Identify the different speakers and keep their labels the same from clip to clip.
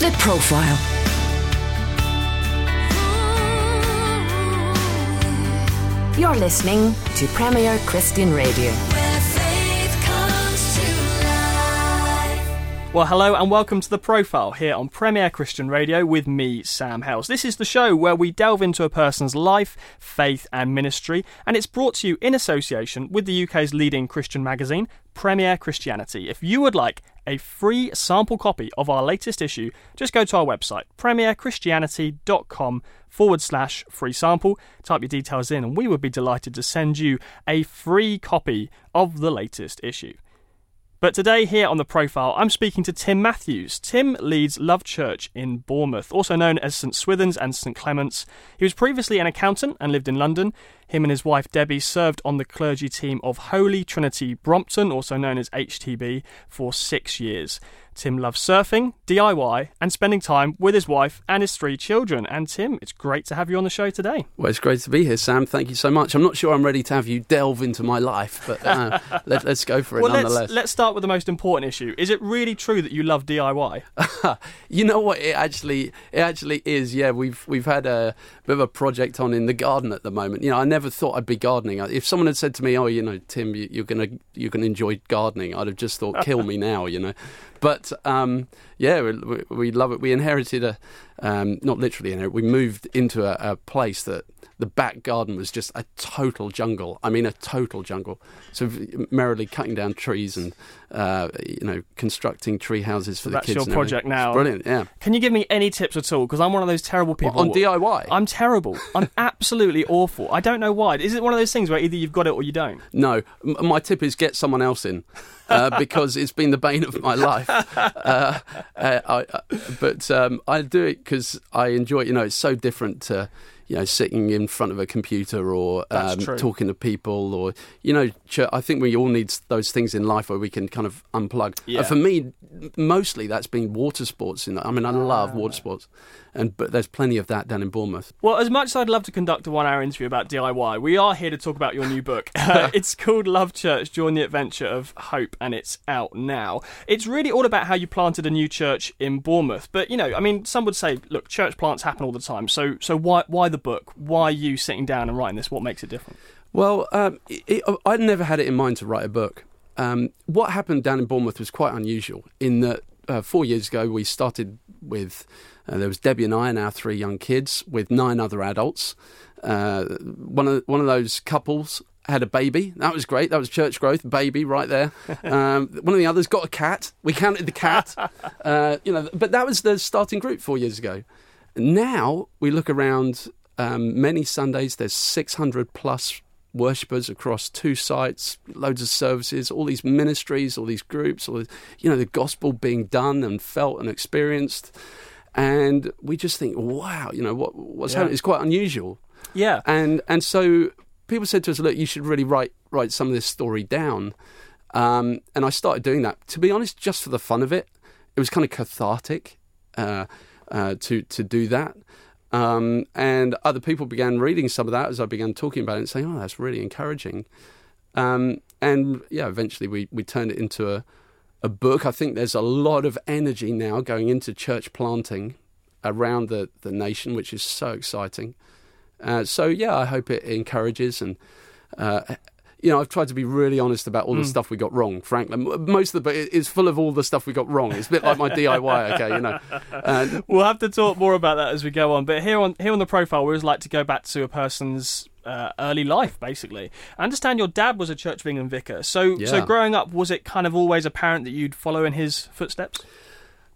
Speaker 1: The Profile. You're listening to Premier Christian Radio.
Speaker 2: Well, hello and welcome to The Profile here on Premier Christian Radio with me, Sam Hailes. This is the show where we delve into a person's life, faith, and ministry, and it's brought to you in association with the UK's leading Christian magazine, Premier Christianity. If you would like a free sample copy of our latest issue, just go to our website, premierchristianity.com forward slash free sample. Type your details in, and we would be delighted to send you a free copy of the latest issue. But today, here on the profile, I'm speaking to Tim Matthews. Tim leads Love Church in Bournemouth, also known as St Swithun's and St Clement's. He was previously an accountant and lived in London. Him and his wife Debbie served on the clergy team of Holy Trinity Brompton, also known as HTB, for six years. Tim loves surfing, DIY, and spending time with his wife and his three children. And Tim, it's great to have you on the show today.
Speaker 3: Well, it's great to be here, Sam. Thank you so much. I'm not sure I'm ready to have you delve into my life, but uh, let, us go for it
Speaker 2: well,
Speaker 3: nonetheless.
Speaker 2: Let's, let's start with the most important issue. Is it really true that you love DIY?
Speaker 3: you know what? It actually, it actually is. Yeah, we've we've had a bit of a project on in the garden at the moment. You know, I never thought I'd be gardening. If someone had said to me, "Oh, you know, Tim, you're gonna you're gonna enjoy gardening," I'd have just thought, "Kill me now," you know. But um, yeah, we, we, love it. We inherited a, um, not literally inherited, we moved into a, a place that the back garden was just a total jungle. I mean, a total jungle. So merrily cutting down trees and uh, you know constructing tree houses for
Speaker 2: That's
Speaker 3: the
Speaker 2: kids. That's your project now.
Speaker 3: It's brilliant. Yeah.
Speaker 2: Can you give me any tips at all? Because I'm one of those terrible people
Speaker 3: what, on DIY.
Speaker 2: I'm terrible. I'm absolutely awful. I don't know why. Is it one of those things where either you've got it or you don't?
Speaker 3: No. My tip is get someone else in. Uh, because it's been the bane of my life. Uh, uh, I, uh, but um, I do it because I enjoy it. You know, it's so different to you know, sitting in front of a computer or um, talking to people, or you know, I think we all need those things in life where we can kind of unplug.
Speaker 2: Yeah.
Speaker 3: for me, mostly that's been water sports. Know, I mean, I love water sports, and but there's plenty of that down in Bournemouth.
Speaker 2: Well, as much as I'd love to conduct a one-hour interview about DIY, we are here to talk about your new book. Uh, it's called Love Church: Join the Adventure of Hope, and it's out now. It's really all about how you planted a new church in Bournemouth. But you know, I mean, some would say, look, church plants happen all the time. So, so why why the book? Why are you sitting down and writing this? What makes it different?
Speaker 3: Well, um, it, it, I'd never had it in mind to write a book. Um, what happened down in Bournemouth was quite unusual in that uh, four years ago we started with uh, there was Debbie and I and our three young kids with nine other adults. Uh, one of one of those couples had a baby. That was great. That was church growth. Baby right there. Um, one of the others got a cat. We counted the cat. Uh, you know, but that was the starting group four years ago. Now we look around. Um, many Sundays there's 600 plus worshippers across two sites, loads of services, all these ministries, all these groups, all this, you know, the gospel being done and felt and experienced. And we just think, wow, you know, what, what's yeah. happening? It's quite unusual.
Speaker 2: Yeah.
Speaker 3: And and so people said to us, look, you should really write write some of this story down. Um, and I started doing that. To be honest, just for the fun of it, it was kind of cathartic uh, uh, to to do that. Um, and other people began reading some of that as I began talking about it and saying, "Oh, that's really encouraging." Um, and yeah, eventually we we turned it into a a book. I think there's a lot of energy now going into church planting around the the nation, which is so exciting. Uh, so yeah, I hope it encourages and uh, you know, I've tried to be really honest about all the mm. stuff we got wrong. Frankly, most of the book is full of all the stuff we got wrong. It's a bit like my DIY. Okay, you know.
Speaker 2: And we'll have to talk more about that as we go on. But here on here on the profile, we always like to go back to a person's uh, early life, basically. I understand your dad was a Church of England vicar. So, yeah. so growing up, was it kind of always apparent that you'd follow in his footsteps?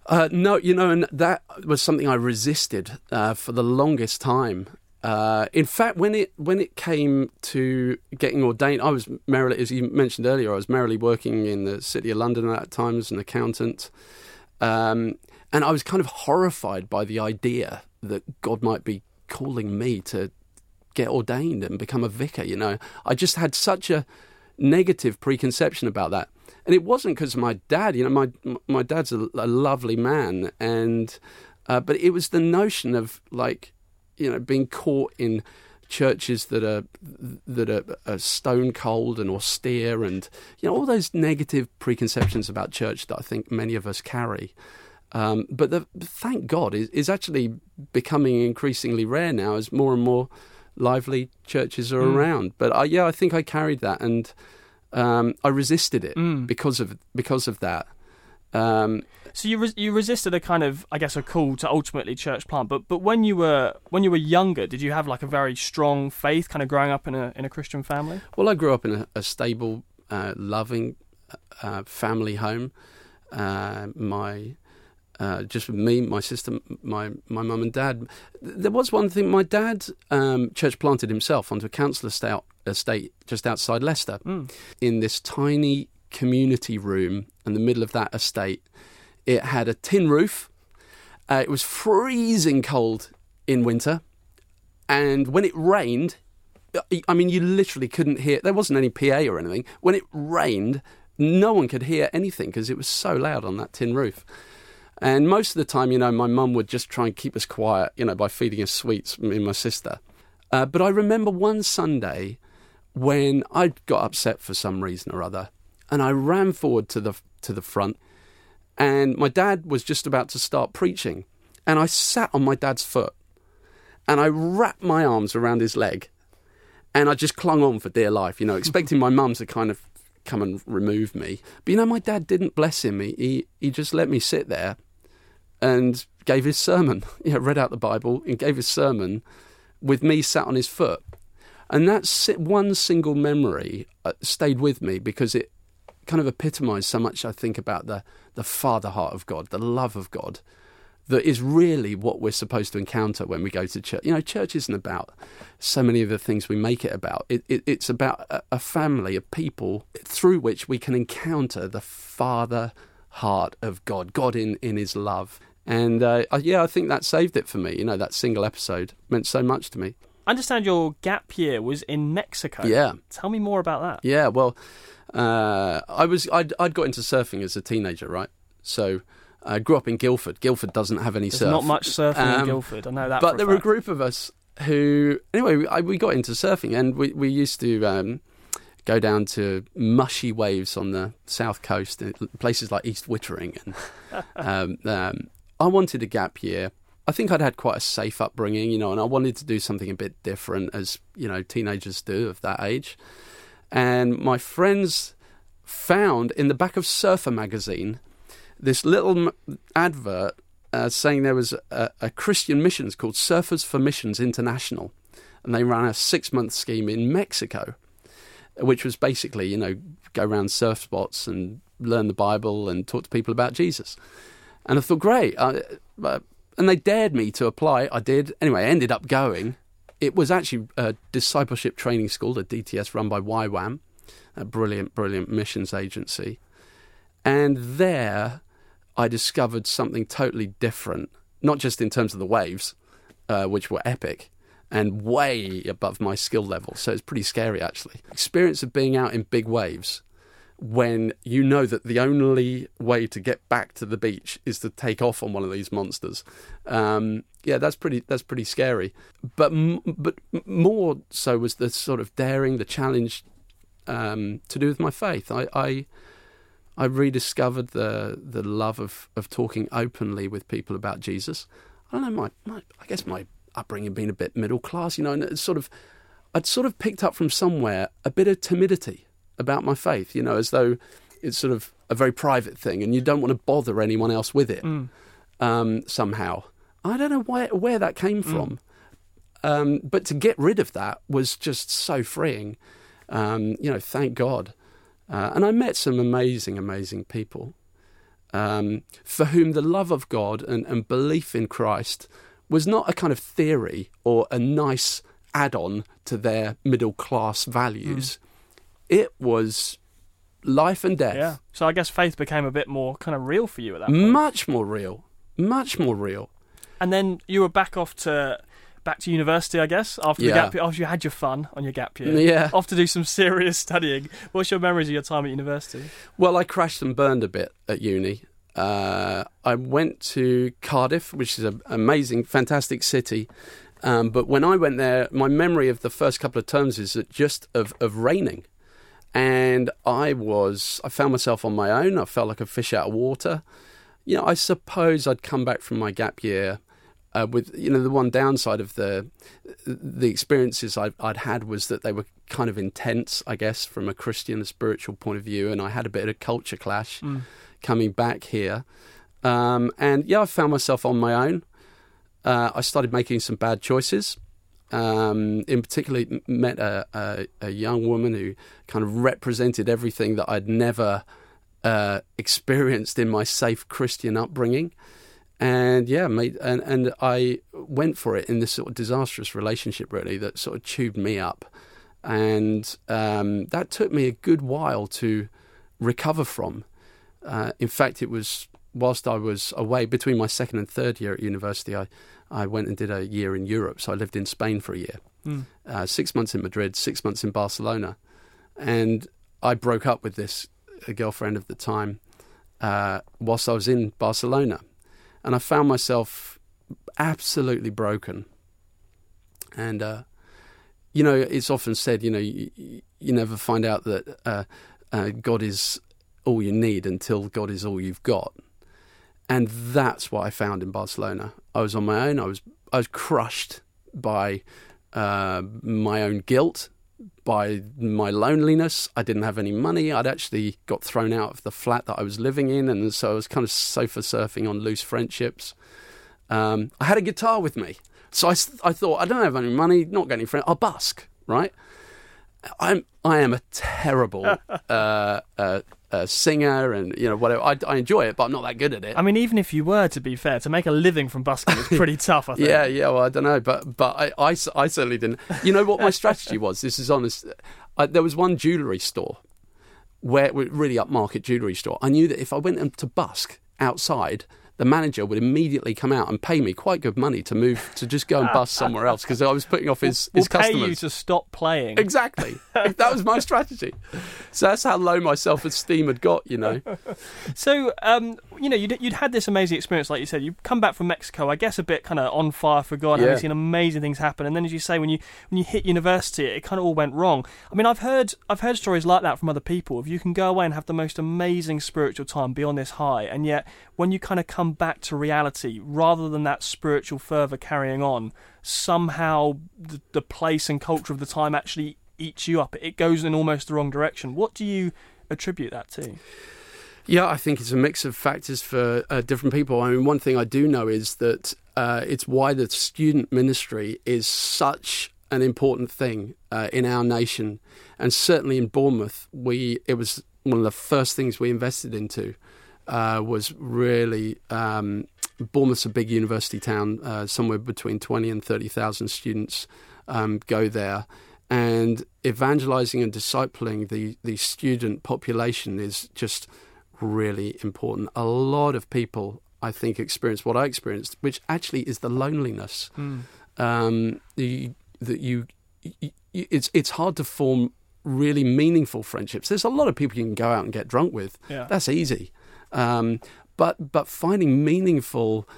Speaker 3: Uh, no, you know, and that was something I resisted uh, for the longest time. Uh, in fact, when it when it came to getting ordained, I was merrily, as you mentioned earlier, I was merrily working in the city of London at that time as an accountant, um, and I was kind of horrified by the idea that God might be calling me to get ordained and become a vicar. You know, I just had such a negative preconception about that, and it wasn't because of my dad. You know, my my dad's a, a lovely man, and uh, but it was the notion of like you know, being caught in churches that are that are, are, stone cold and austere, and you know all those negative preconceptions about church that I think many of us carry. Um, but the, thank God is, is actually becoming increasingly rare now as more and more lively churches are
Speaker 2: Mm.
Speaker 3: around. But I, yeah, I think I carried that and um, I resisted it
Speaker 2: Mm.
Speaker 3: because of because of that. Um,
Speaker 2: So you res- you resisted a kind of I guess a call to ultimately church plant, but but when you were when you were younger, did you have like a very strong faith, kind of growing up in a in a Christian family?
Speaker 3: Well, I grew up in a, a stable, uh, loving uh, family home. Uh, my uh, just me, my sister, my my mum and dad. There was one thing. My dad um, church planted himself onto a council estate, estate just outside Leicester,
Speaker 2: Mm.
Speaker 3: in this tiny community room in the middle of that estate. It had a tin roof. Uh, it was freezing cold in winter, and when it rained, I mean, you literally couldn't hear. There wasn't any PA or anything. When it rained, no one could hear anything because it was so loud on that tin roof. And most of the time, you know, my mum would just try and keep us quiet, you know, by feeding us sweets, me and my sister. Uh, but I remember one Sunday when I got upset for some reason or other, and I ran forward to the to the front, and my dad was just about to start preaching, and I sat on my dad's foot, and I wrapped my arms around his leg, and I just clung on for dear life, you know, expecting my mum to kind of come and remove me. But you know, my dad didn't bless him. He he, just let me sit there, and gave his sermon. Know, read out the Bible and gave his sermon, with me sat on his foot, and that one single memory uh, stayed with me because it kind of epitomised so much. I think about the the father heart of God, the love of God, that is really what we're supposed to encounter when we go to church. You know, church isn't about so many of the things we make it about. It, it, it's about a, a family of people through which we can encounter the father heart of God, God in, in his love. And uh, yeah, I think that saved it for me. You know, that single episode meant so much to me.
Speaker 2: I understand your gap year was in Mexico.
Speaker 3: Yeah.
Speaker 2: Tell me more about that.
Speaker 3: Yeah, well, uh, I was I'd, I'd got into surfing as a teenager, right? So I grew up in Guildford. Guildford doesn't have any
Speaker 2: There's
Speaker 3: surf.
Speaker 2: not much surfing in
Speaker 3: Um,
Speaker 2: Guildford. I know that.
Speaker 3: but there were a group of us who, anyway, we, I, we got into surfing, and we we used to um, go down to mushy waves on the south coast, in places like East Wittering, and um, um, I wanted a gap year. I think I'd had quite a safe upbringing, you know, and I wanted to do something a bit different, as you know, teenagers do of that age. And my friends found in the back of Surfer magazine this little advert uh, saying there was a, a Christian missions called Surfers for Missions International, and they ran a six-month scheme in Mexico, which was basically, you know, go around surf spots and learn the Bible and talk to people about Jesus. And I thought, great. Uh, uh, and they dared me to apply. I did. Anyway, I ended up going. It was actually a discipleship training school, a DTS run by YWAM, a brilliant, brilliant missions agency. And there I discovered something totally different, not just in terms of the waves, uh, which were epic and way above my skill level. So it's pretty scary, actually. Experience of being out in big waves when you know that the only way to get back to the beach is to take off on one of these monsters. Um, yeah, that's pretty. That's pretty scary. But but more so was the sort of daring, the challenge um, to do with my faith. I, I I rediscovered the the love of, of talking openly with people about Jesus. I don't know my, my I guess my upbringing being a bit middle class, you know, and it's sort of I'd sort of picked up from somewhere a bit of timidity about my faith, you know, as though it's sort of a very private thing and you don't want to bother anyone else with it
Speaker 2: Mm.
Speaker 3: um, somehow. I don't know why, where that came from, um, but to get rid of that was just so freeing. Um, you know, thank God. Uh, and I met some amazing, amazing people um, for whom the love of God and, and belief in Christ was not a kind of theory or a nice add on to their middle class values. It was life and death.
Speaker 2: Yeah. So I guess faith became a bit more kind of real for you at that point.
Speaker 3: Much more real. Much more real.
Speaker 2: And then you were back off to back to university, I guess, after the gap year. After you had your fun on your gap year.
Speaker 3: Yeah.
Speaker 2: Off to do some serious studying. What's your memories of your time at university?
Speaker 3: Well, I crashed and burned a bit at uni. Uh, I went to Cardiff, which is an amazing, fantastic city. Um, but when I went there, my memory of the first couple of terms is that just of, of raining. And I was, I found myself on my own. I felt like a fish out of water. you know, I suppose I'd come back from my gap year uh, with you know the one downside of the the experiences i would had was that they were kind of intense, I guess, from a Christian, a spiritual point of view, and I had a bit of a culture clash mm. coming back here. Um, and yeah, I found myself on my own. Uh, I started making some bad choices. Um, in particular, met a, a, a, young woman who kind of represented everything that I'd never uh, experienced in my safe Christian upbringing and yeah, made, and and I went for it in this sort of disastrous relationship, really, that sort of chewed me up, and um, that took me a good while to recover from. Uh, in fact, it was whilst I was away between my second and third year at university, I I went and did a year in Europe. So I lived in Spain for a year, mm. uh, six months in Madrid, six months in Barcelona, and I broke up with this girlfriend of the time uh, whilst I was in Barcelona and I found myself absolutely broken. And uh, you know, it's often said, you know, you, you never find out that uh, uh, God is all you need until God is all you've got. And that's what I found in Barcelona. I was on my own. I was I was crushed by uh, my own guilt by my loneliness. I didn't have any money. I'd actually got thrown out of the flat that I was living in, and so I was kind of sofa surfing on loose friendships. Um, I had a guitar with me, so I, I thought I don't have any money, not any friends. I'll busk, right? I'm I am a terrible uh, uh, uh, singer and you know whatever. I, I, enjoy it, but I'm not that good at it.
Speaker 2: I mean, even if you were, to be fair, to make a living from busking is pretty tough. I think.
Speaker 3: yeah, yeah. Well, I don't know, but but I, I, I certainly didn't. You know what my strategy was? This is honest. I, there was one jewellery store where really upmarket jewellery store. I knew that if I went to busk outside the manager would immediately come out and pay me quite good money to move to just go and bust somewhere else because I was putting off his,
Speaker 2: we'll,
Speaker 3: his we'll customers.
Speaker 2: Pay you to stop playing.
Speaker 3: Exactly. that was my strategy. So that's how low my self esteem had got, you know.
Speaker 2: so, um, you know, you'd, you'd had this amazing experience, like you said. You come back from Mexico, I guess, a bit kind of on fire for God, yeah. having seen amazing things happen. And then, as you say, when you when you hit university, it kind of all went wrong. I mean, I've heard I've heard stories like that from other people. If you can go away and have the most amazing spiritual time, be on this high, and yet when you kind of come back to reality, rather than that spiritual fervor carrying on, somehow the, the place and culture of the time actually eats you up. It goes in almost the wrong direction. What do you attribute that to?
Speaker 3: Yeah, I think it's a mix of factors for uh, different people. I mean, one thing I do know is that uh, it's why the student ministry is such an important thing uh, in our nation, and certainly in Bournemouth, we it was one of the first things we invested into uh, was really um, Bournemouth's a big university town, uh, somewhere between 20 and 30,000 students um, go there. And evangelizing and discipling the, the student population is just really important. A lot of people, I think, experience what I experienced, which actually is the loneliness. Mm. Um, that you, you, it's it's hard to form really meaningful friendships. There's a lot of people you can go out and get drunk with. Yeah. That's easy. Um, but but finding meaningful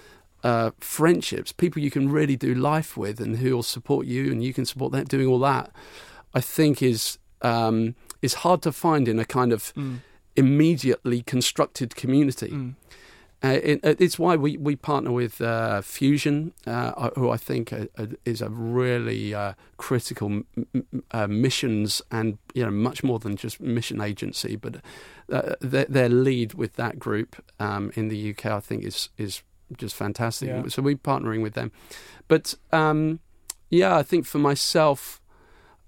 Speaker 3: uh, friendships, people you can really do life with, and who will support you, and you can support them, doing all that, I think is um, is hard to find in a kind of mm. Immediately constructed community. Mm. Uh, it, it's why we, we partner with uh, Fusion, uh, who I think is a really uh, critical m- uh, missions and you know much more than just mission agency, but uh, their, their, lead with that group um, in the UK, I think, is is just fantastic. Yeah. So we're partnering with them, but um, yeah, I think for myself,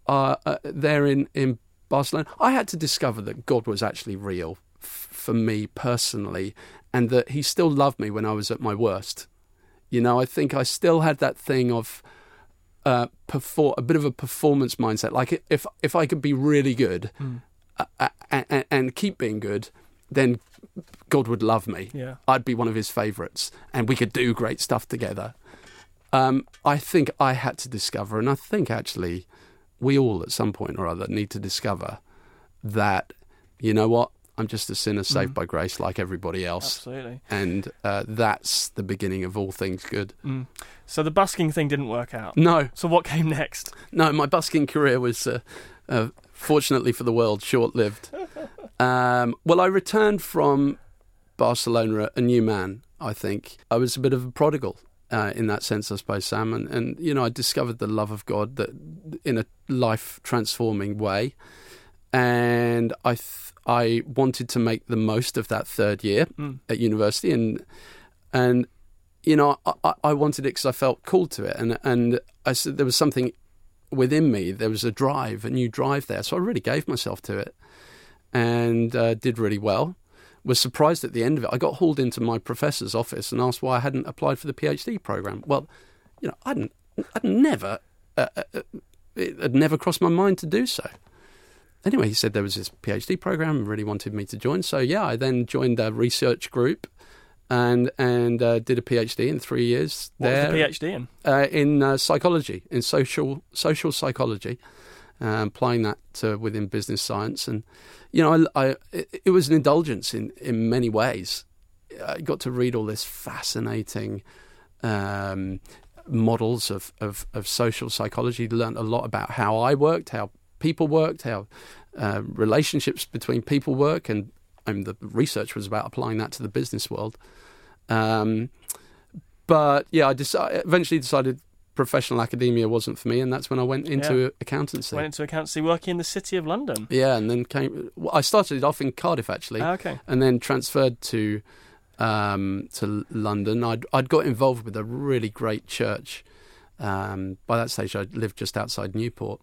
Speaker 3: there in in Barcelona, I had to discover that God was actually real for me personally and that he still loved me when I was at my worst. You know, I think I still had that thing of uh, perform a bit of a performance mindset. Like if if I could be really good mm. uh, and, and, keep being good, then God would love me.
Speaker 2: Yeah.
Speaker 3: I'd be one of His favourites, and we could do great stuff together. Um, I think I had to discover, and I think actually we all at some point or other need to discover that you know what I'm just a sinner saved mm. by grace like everybody else.
Speaker 2: Absolutely.
Speaker 3: And uh, that's the beginning of all things good.
Speaker 2: Mm. So the busking thing didn't work out?
Speaker 3: No.
Speaker 2: So what came next?
Speaker 3: No, my busking career was, uh, uh, fortunately for the world, short lived. um, well, I returned from Barcelona a new man. I think I was a bit of a prodigal uh, in that sense, I suppose, Sam. And, and you know, I discovered the love of God that in a life transforming way, and I th- I wanted to make the most of that third year
Speaker 2: Mm.
Speaker 3: at university, and and you know, I, I wanted it because I felt called to it, and and I said there was something within me. There was a drive, a new drive there, so I really gave myself to it, and uh, did really well. Was surprised at the end of it. I got hauled into my professor's office and asked why I hadn't applied for the PhD program. Well, you know, I hadn't, I'd never, uh, uh, uh, it had never crossed my mind to do so. Anyway, he said there was this PhD program and really wanted me to join. So yeah, I then joined a research group and and uh, did a PhD in three years
Speaker 2: What
Speaker 3: there
Speaker 2: was the PhD in?
Speaker 3: uh, in uh, psychology, in social social psychology, uh, applying that to within business science, and you know, I, I it, it was an indulgence in in many ways. I got to read all this fascinating. Um, models of, of, of social psychology learned a lot about how I worked, how people worked, how uh, relationships between people work, and, and the research was about applying that to the business world. Um, but yeah, I decided, eventually decided professional academia wasn't for me, and that's when I went into
Speaker 2: Yeah.
Speaker 3: accountancy.
Speaker 2: Went into accountancy working in the city of London.
Speaker 3: yeah, and then came. Well, I started off in Cardiff actually,
Speaker 2: Ah, okay.
Speaker 3: and then transferred to um, to London. I'd I'd got involved with a really great church. Um, by that stage, I lived just outside Newport,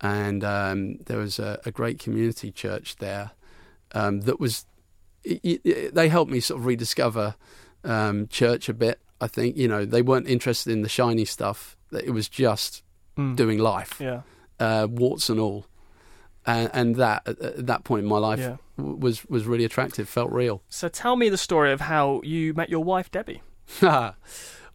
Speaker 3: and um, there was a, a great community church there um, that was. It, it, they helped me sort of rediscover um, church a bit. I think you know they weren't interested in the shiny stuff. It was just
Speaker 2: Mm.
Speaker 3: doing life,
Speaker 2: Yeah.
Speaker 3: uh, warts and all, and, and that at at that point in my life
Speaker 2: Yeah.
Speaker 3: w- was was really attractive. Felt real.
Speaker 2: So tell me the story of how you met your wife, Debbie.
Speaker 3: well,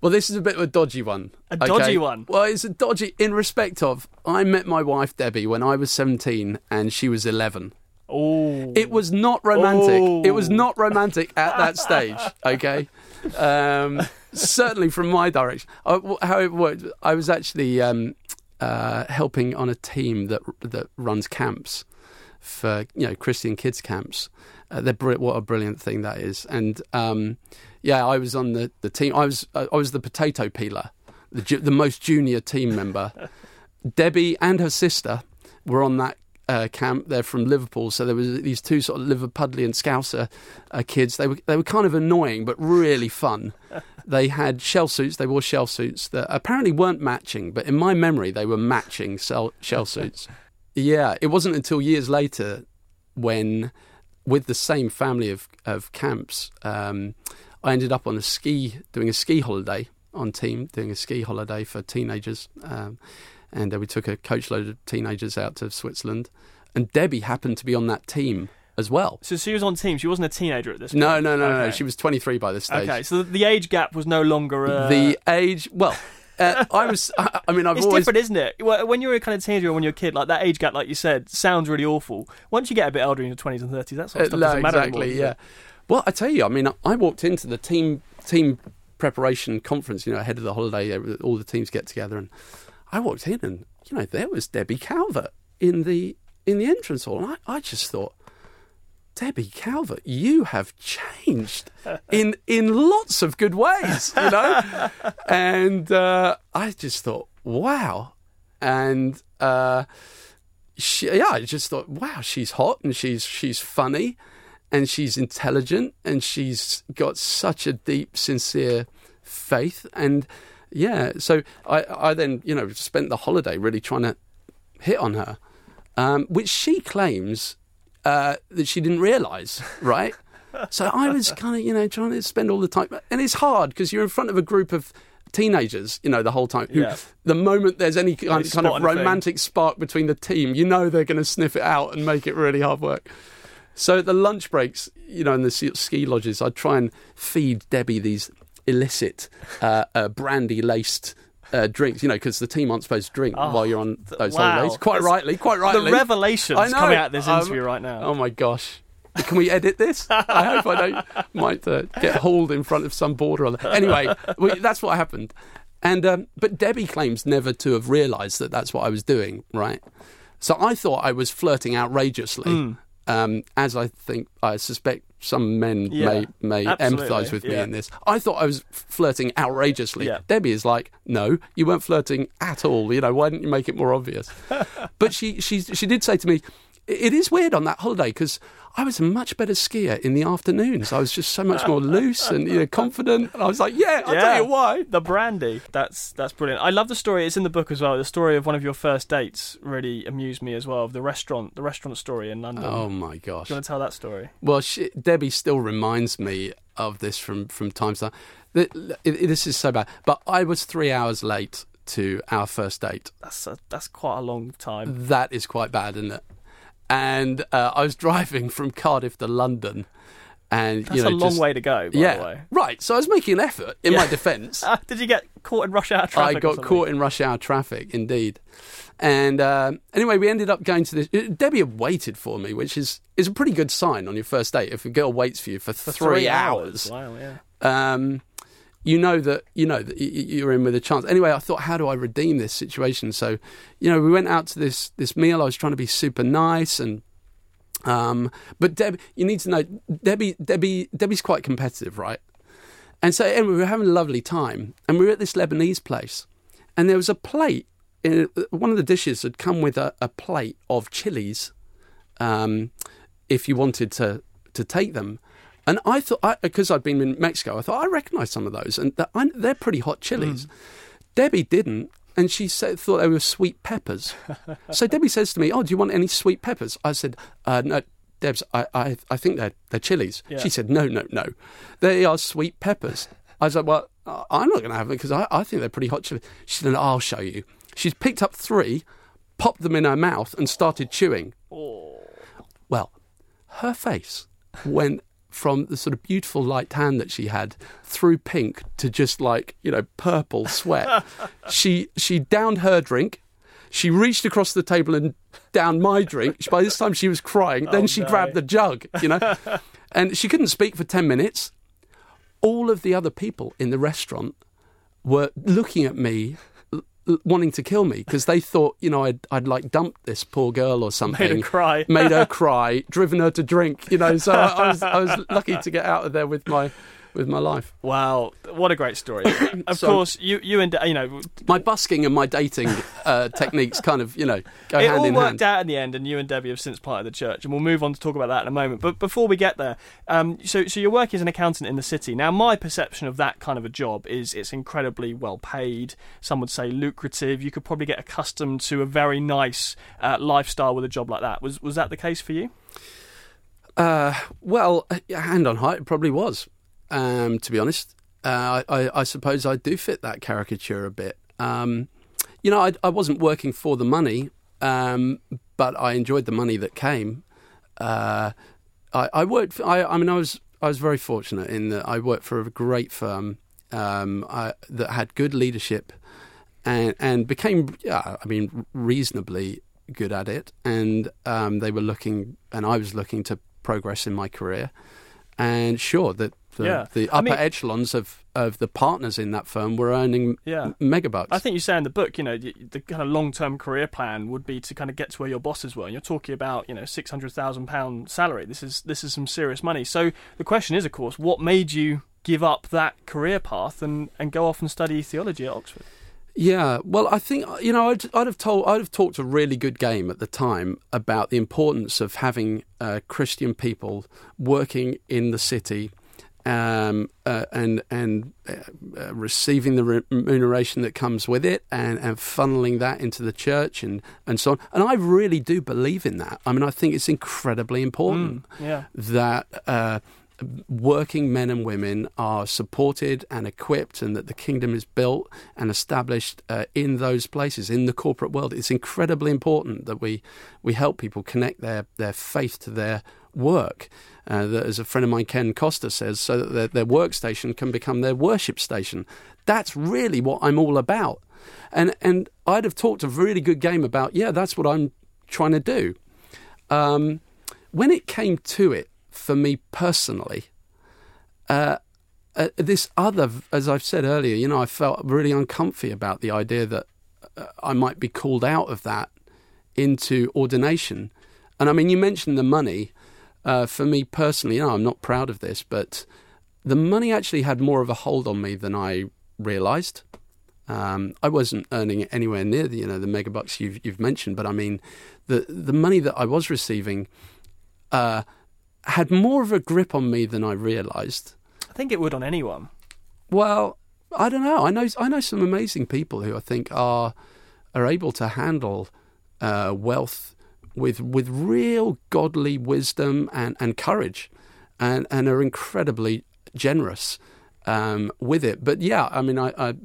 Speaker 3: this is a bit of a dodgy one.
Speaker 2: A
Speaker 3: okay?
Speaker 2: dodgy one?
Speaker 3: Well, it's a dodgy in respect of I met my wife Debbie when I was 17 and she was 11.
Speaker 2: Oh.
Speaker 3: It was not romantic.
Speaker 2: Oh.
Speaker 3: It was not romantic at that stage. Okay, um, certainly from my direction. I, how it worked, I was actually um, uh, helping on a team that that runs camps for you know Christian kids camps. Uh, they're br- what a brilliant thing that is. And um, yeah, I was on the, the team. I was I was the potato peeler, the ju- the most junior team member. Debbie and her sister were on that uh, camp. They're from Liverpool, so there was these two sort of Liverpudlian Scouser uh, kids. They were they were kind of annoying, but really fun. they had shell suits. They wore shell suits that apparently weren't matching, but in my memory, they were matching shell, shell suits. Yeah, it wasn't until years later when, with the same family of of camps, um, I ended up on a ski doing a ski holiday on team doing a ski holiday for teenagers. Um, and uh, we took a coachload of teenagers out to Switzerland, and Debbie happened to be on that team as well.
Speaker 2: So she was on team. She wasn't a teenager at this point.
Speaker 3: No, no, no, no, no. She was 23 by this stage.
Speaker 2: Okay, so the age gap was no longer a...
Speaker 3: the age, well, uh, I was. I, I mean, I've
Speaker 2: It's
Speaker 3: always.
Speaker 2: different, isn't it? Well, When you're a kind of teenager or when you're a kid, like that age gap, like you said, sounds really awful. Once you get a bit older in your 20s and 30s, that sort of
Speaker 3: Uh,
Speaker 2: stuff
Speaker 3: no,
Speaker 2: doesn't matter
Speaker 3: exactly.
Speaker 2: anymore.
Speaker 3: yeah. Well, I tell you, I mean, I walked into the team team preparation conference, you know, ahead of the holiday. every- All the teams get together, and I walked in, and you know, there was Debbie Calvert in the in the entrance hall, and I, I just thought. Debbie Calvert, you have changed in in lots of good ways, you know. and uh, I just thought, wow. And uh, she, yeah, I just thought, wow, she's hot and she's she's funny, and she's intelligent and she's got such a deep, sincere faith. And yeah, so I I then you know spent the holiday really trying to hit on her, um, which she claims uh, that she didn't realise, right? so I was kind of, you know, trying to spend all the time, and it's hard because you're in front of a group of teenagers, you know, the whole time. Who,
Speaker 2: Yeah.
Speaker 3: The moment there's any kind, kind of romantic spark between the team, you know they're going to sniff it out and make it really hard work. So at the lunch breaks, you know, in the ski- ski lodges, I'd try and feed Debbie these illicit, uh, uh, brandy laced. Uh, drinks, you know, because the team aren't supposed to drink
Speaker 2: Oh,
Speaker 3: while you're on those
Speaker 2: wow.
Speaker 3: holidays. Quite rightly, quite rightly.
Speaker 2: The revelations coming out of this
Speaker 3: Um,
Speaker 2: interview right now.
Speaker 3: Oh my gosh. Can we edit this? I hope I don't might uh, get hauled in front of some border. Anyway, we, that's what happened. And um, but Debbie claims never to have realised that that's what I was doing. Right. So I thought I was flirting outrageously. Um, as I think I suspect some men
Speaker 2: Yeah,
Speaker 3: may may empathise with me
Speaker 2: yeah.
Speaker 3: in this. I thought I was flirting outrageously.
Speaker 2: Yeah.
Speaker 3: Debbie is like, no, you weren't flirting at all. You know, why didn't you make it more obvious? but she she she did say to me, it is weird on that holiday because. I was a much better skier in the afternoons. I was just so much more loose and you know, confident. And I was like, "Yeah, I'll tell you why."
Speaker 2: The brandy. That's that's brilliant. I love the story. It's in the book as well. The story of one of your first dates really amused me as well. Of the restaurant, the restaurant story in London.
Speaker 3: Oh my gosh!
Speaker 2: Do you want to tell that story?
Speaker 3: Well, she, Debbie still reminds me of this from from time to time. This is so bad, but I was three hours late to our first date.
Speaker 2: That's a, that's quite a long time.
Speaker 3: That is quite bad, isn't it? And uh, I was driving from Cardiff to London, and
Speaker 2: That's
Speaker 3: you know,
Speaker 2: a long
Speaker 3: just-
Speaker 2: way to go. By
Speaker 3: yeah,
Speaker 2: the way.
Speaker 3: right. So I was making an effort. In my defence,
Speaker 2: Ah, did you get caught in rush hour traffic?
Speaker 3: I got caught in rush hour traffic, indeed. And uh, anyway, we ended up going to this. uh, Debbie had waited for me, which is is a pretty good sign on your first date. If a girl waits for you for,
Speaker 2: for
Speaker 3: three, hours,
Speaker 2: Wow, yeah.
Speaker 3: um, you know that you know that you're in with a chance. Anyway, I thought, how do I redeem this situation? So, you know, we went out to this this meal. I was trying to be super nice and. Um, but Deb, you need to know Debbie. Debbie. Debbie's quite competitive, right? And so anyway, we were having a lovely time, and we were at this Lebanese place, and there was a plate. In, one of the dishes had come with a, a plate of chilies, um, if you wanted to to take them. And I thought, because I'd been in Mexico, I thought I recognised some of those, and I, they're pretty hot chilies. Debbie didn't, and she said thought they were sweet peppers. so Debbie says to me, "Oh, do you want any sweet peppers?" I said, uh, "No, Debs, I, I, I think they're they're chilies."
Speaker 2: Yeah.
Speaker 3: She said, "No, no, no, they are sweet peppers." I was like, "Well, I'm not going to have them because I, I think they're pretty hot chilies." She said, "I'll show you." She's picked up three, popped them in her mouth, and started chewing.
Speaker 2: Oh.
Speaker 3: Well, her face went from the sort of beautiful light tan that she had through pink to just like you know purple sweat. she she downed her drink. She reached across the table and downed my drink. By this time, she was crying. Then
Speaker 2: Oh,
Speaker 3: she
Speaker 2: no.
Speaker 3: grabbed the jug, you know, and she couldn't speak for ten minutes. All of the other people in the restaurant were looking at me. Wanting to kill me because they thought, you know, I'd, I'd like dumped this poor girl or something
Speaker 2: Made her cry.
Speaker 3: made her cry, driven her to drink. You know, so I, I was I was lucky to get out of there with my with my life.
Speaker 2: Wow, what a great story! of
Speaker 3: So-
Speaker 2: course, you you and you know
Speaker 3: My busking and my dating uh, techniques kind of you know go
Speaker 2: it
Speaker 3: hand
Speaker 2: all
Speaker 3: in
Speaker 2: worked
Speaker 3: hand.
Speaker 2: out in the end, and you and Debbie have since parted the church, and we'll move on to talk about that in a moment. But before we get there, um, so so you're working as an accountant in the city. Now, my perception of that kind of a job is it's incredibly well paid. Some would say lucrative. You could probably get accustomed to a very nice uh, lifestyle with a job like that. Was was that the case for you?
Speaker 3: Uh, well, uh, hand on heart, it probably was. Um, to be honest, uh, I, I, suppose I do fit that caricature a bit. Um, you know, I, I wasn't working for the money, um, but I enjoyed the money that came. Uh, I, I worked. For, I, mean, I was I was very fortunate in that I worked for a great firm um, that had good leadership and and became, yeah, I mean, reasonably good at it. And um, they were looking, and I was looking to progress in my career. And sure, that the,
Speaker 2: Yeah.
Speaker 3: the
Speaker 2: I
Speaker 3: upper
Speaker 2: mean-
Speaker 3: echelons of, of the partners in that firm were earning
Speaker 2: Yeah.
Speaker 3: megabucks.
Speaker 2: I think you say in the book, you know, the, the kind of long-term career plan would be to kind of get to where your bosses were. And you're talking about, you know, six hundred thousand pound salary. This is this is some serious money. So the question is, of course, what made you give up that career path and, and go off and study theology at Oxford?
Speaker 3: Yeah, well, I think you know I'd, I'd have told I'd have talked a really good game at the time about the importance of having uh, Christian people working in the city. Um, uh, and and uh, uh, receiving the remuneration that comes with it, and, and funneling that into the church, and, and so on. And I really do believe in that. I mean, I think it's incredibly important
Speaker 2: Yeah.
Speaker 3: that uh, working men and women are supported and equipped, and that the kingdom is built and established uh, in those places in the corporate world. It's incredibly important that we we help people connect their their faith to their work. Uh, that, as a friend of mine, Ken Costa, says, so that their, their workstation can become their worship station. That's really what I'm all about. And and I'd have talked a really good game about, yeah, that's what I'm trying to do. Um, when it came to it, for me personally, uh, uh, this other, as I've said earlier, you know, I felt really uncomfy about the idea that uh, I might be called out of that into ordination. And I mean, you mentioned the money. Uh, for me personally, you know, I'm not proud of this, but the money actually had more of a hold on me than I realised. Um, I wasn't earning anywhere near the you know the megabucks you've you've mentioned, but I mean the the money that I was receiving uh, had more of a grip on me than I realised.
Speaker 2: I think it would on anyone.
Speaker 3: Well, I don't know. I know I know some amazing people who I think are are able to handle uh, wealth with with real godly wisdom and, and courage, and and are incredibly generous um, with it. But yeah, I mean, I, I,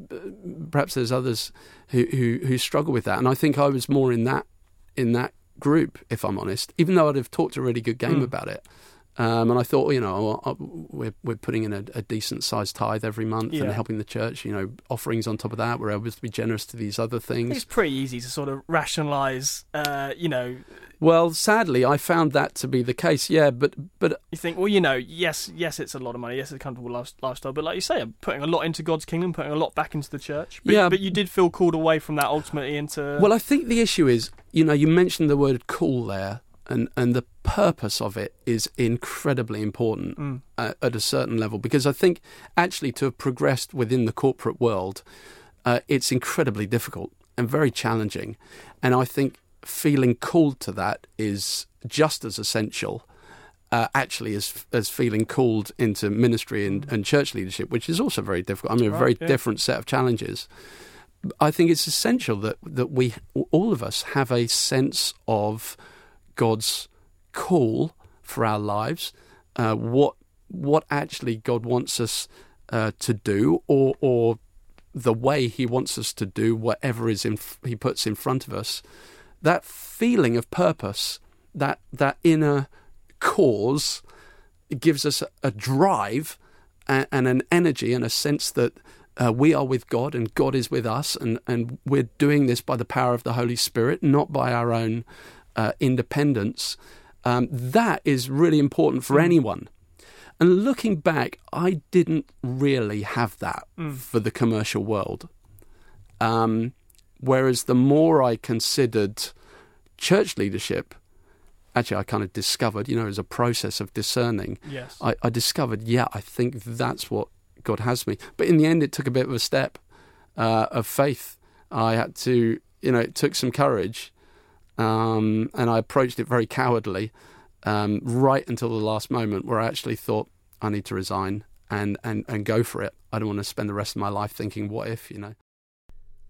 Speaker 3: perhaps there's others who, who, who struggle with that, and I think I was more in that in that group, if I'm honest. Even though I'd have talked a really good game mm. about it. Um, and I thought, you know, we're we're putting in a, a decent sized tithe every month yeah. and helping the church. You know, offerings on top of that. We're able to be generous to these other things.
Speaker 2: It's pretty easy to sort of rationalise, uh, you know,
Speaker 3: well, sadly, I found that to be the case. Yeah, but but
Speaker 2: you think, well, you know, yes, yes, it's a lot of money. Yes, it's a comfortable lifestyle. But like you say, I'm putting a lot into God's kingdom, putting a lot back into the church. But, yeah, but you did feel called away from that ultimately into.
Speaker 3: Well, I think the issue is, you know, you mentioned the word "call" there, and and the purpose of it is incredibly important mm. at, at a certain level because I think actually to have progressed within the corporate world, uh, it's incredibly difficult and very challenging, and I think feeling called to that is just as essential. Uh, actually, as as feeling called into ministry and, and church leadership, which is also very difficult. I mean, right, a very yeah. different set of challenges. I think it's essential that that we all of us have a sense of God's call for our lives, uh, what what actually God wants us uh, to do, or or the way He wants us to do whatever is in He puts in front of us that feeling of purpose, that that inner cause, gives us a drive and, and an energy and a sense that uh, we are with God and God is with us, and, and we're doing this by the power of the Holy Spirit, not by our own uh, independence. Um, that is really important for mm. anyone. And looking back, I didn't really have that mm. for the commercial world. Um, Whereas the more I considered church leadership, actually, I kind of discovered, you know, as a process of discerning,
Speaker 2: yes.
Speaker 3: I, I discovered, yeah, I think that's what God has me. But in the end, it took a bit of a step uh, of faith. I had to, you know, it took some courage, um, and I approached it very cowardly, um, right until the last moment where I actually thought I need to resign and, and, and go for it. I don't want to spend the rest of my life thinking, what if, you know.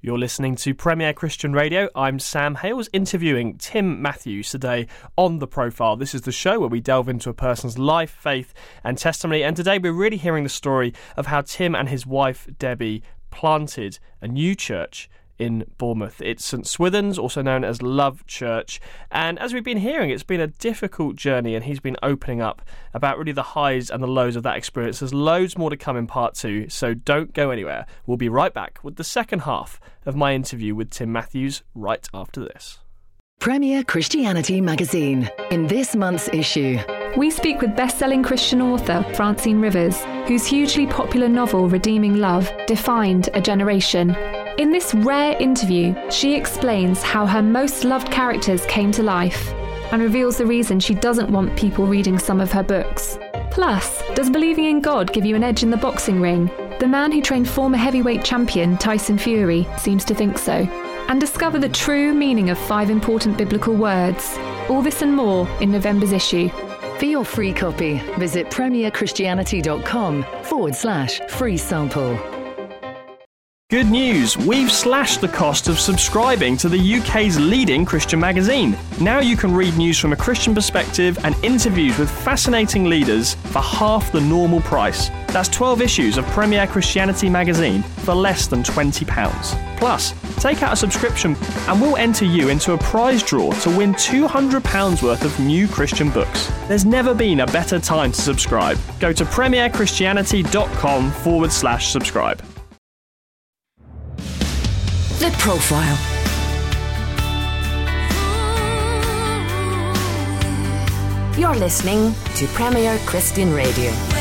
Speaker 2: You're listening to Premier Christian Radio. I'm Sam Hailes interviewing Tim Matthews today on The Profile. This is the show where we delve into a person's life, faith, and testimony. And today we're really hearing the story of how Tim and his wife, Debbie, planted a new church in Bournemouth. It's St Swithun's, also known as Love Church. And as we've been hearing, it's been a difficult journey, and he's been opening up about really the highs and the lows of that experience. There's loads more to come in part two, so don't go anywhere. We'll be right back with the second half of my interview with Tim Matthews right after this.
Speaker 1: Premier Christianity Magazine. In this month's issue,
Speaker 4: we speak with best selling Christian author Francine Rivers, whose hugely popular novel Redeeming Love defined a generation. In this rare interview, she explains how her most loved characters came to life and reveals the reason she doesn't want people reading some of her books. Plus, does believing in God give you an edge in the boxing ring? The man who trained former heavyweight champion Tyson Fury seems to think so. And discover the true meaning of five important biblical words. All this and more in November's issue.
Speaker 1: For your free copy, visit premierchristianity.com forward slash free sample.
Speaker 2: Good news! We've slashed the cost of subscribing to the UK's leading Christian magazine. Now you can read news from a Christian perspective and interviews with fascinating leaders for half the normal price. That's 12 issues of Premier Christianity magazine for less than £20. Plus, take out a subscription and we'll enter you into a prize draw to win £200 worth of new Christian books. There's never been a better time to subscribe. Go to premierchristianity.com forward slash subscribe.
Speaker 1: The Profile. You're listening to Premier Christian Radio.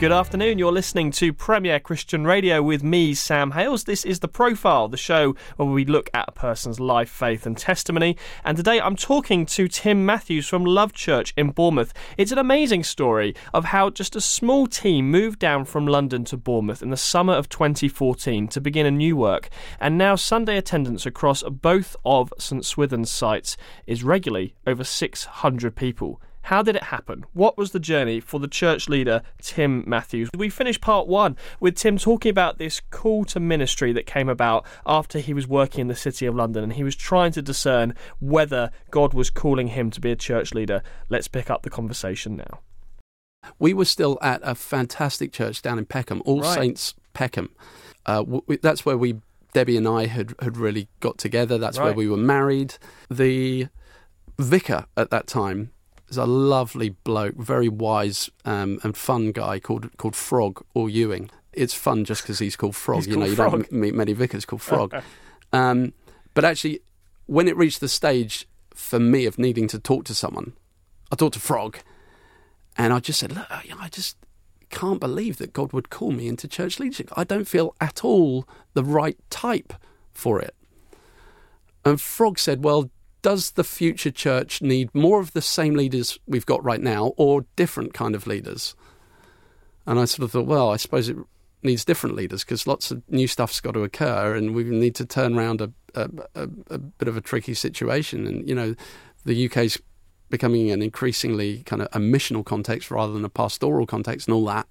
Speaker 2: Good afternoon. You're listening to Premier Christian Radio with me, Sam Hailes. This is The Profile, the show where we look at a person's life, faith, and testimony. And today I'm talking to Tim Matthews from Love Church in Bournemouth. It's an amazing story of how just a small team moved down from London to Bournemouth in the summer of 2014 to begin a new work. And now Sunday attendance across both of St Swithun's sites is regularly over 600 people. How did it happen? What was the journey for the church leader, Tim Matthews? We finished part one with Tim talking about this call to ministry that came about after he was working in the City of London and he was trying to discern whether God was calling him to be a church leader. Let's pick up the conversation now.
Speaker 3: We were still at a fantastic church down in Peckham, All
Speaker 2: Right.
Speaker 3: Saints Peckham. Uh, w- w- that's where we, Debbie and I, had, had really got together. That's where we were married. The vicar at that time is a lovely bloke, very wise um, and fun guy called called Frog Orr-Ewing. It's fun just because he's called Frog.
Speaker 2: He's
Speaker 3: you know, you
Speaker 2: Frog.
Speaker 3: don't meet many vicars called Frog. um, but actually, when it reached the stage for me of needing to talk to someone, I talked to Frog, and I just said, "Look, you know, I just can't believe that God would call me into church leadership. I don't feel at all the right type for it." And Frog said, "Well, does the future church need more of the same leaders we've got right now, or different kind of leaders?" And I sort of thought, well, I suppose it needs different leaders because lots of new stuff's got to occur, and we need to turn around a, a, a, a bit of a tricky situation. And you know, the UK's becoming an increasingly kind of a missional context rather than a pastoral context, and all that.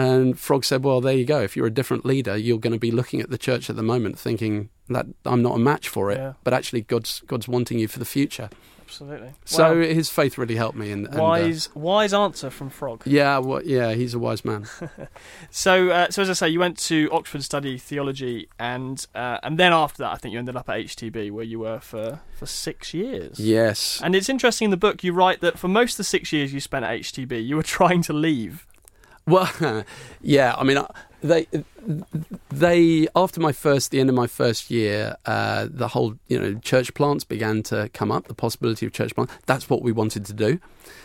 Speaker 3: And Frog said, "Well, there you go. If you're a different leader, you're going to be looking at the church at the moment, thinking that I'm not a match for it.
Speaker 2: Yeah.
Speaker 3: But actually, God's God's wanting you for the future."
Speaker 2: Absolutely.
Speaker 3: So
Speaker 2: Wow.
Speaker 3: his faith really helped me. And, and, uh,
Speaker 2: wise, wise answer from Frog.
Speaker 3: yeah, well, yeah, he's a wise man.
Speaker 2: So, uh, so as I say, you went to Oxford to study theology, and uh, and then after that, I think you ended up at HTB, where you were for, for six years.
Speaker 3: yes,
Speaker 2: And it's interesting in the book you write that for most of the six years you spent at HTB, you were trying to leave.
Speaker 3: Well, yeah. I mean, uh, they they after my first the end of my first year, uh, the whole you know church plants began to come up. The possibility of church plants. That's what we wanted to do.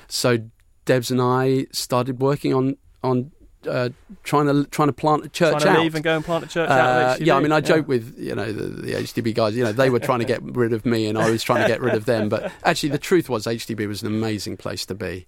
Speaker 3: So Debs and I started working on on. Uh, trying to trying to plant a church
Speaker 2: trying to
Speaker 3: out.
Speaker 2: leave and go and plant a church out
Speaker 3: Uh,
Speaker 2: HTB.
Speaker 3: yeah, I mean, I joke with you know the, the HTB guys. You know, they were trying to get rid of me, and I was trying to get rid of them. But actually, the truth was, HTB was an amazing place to be,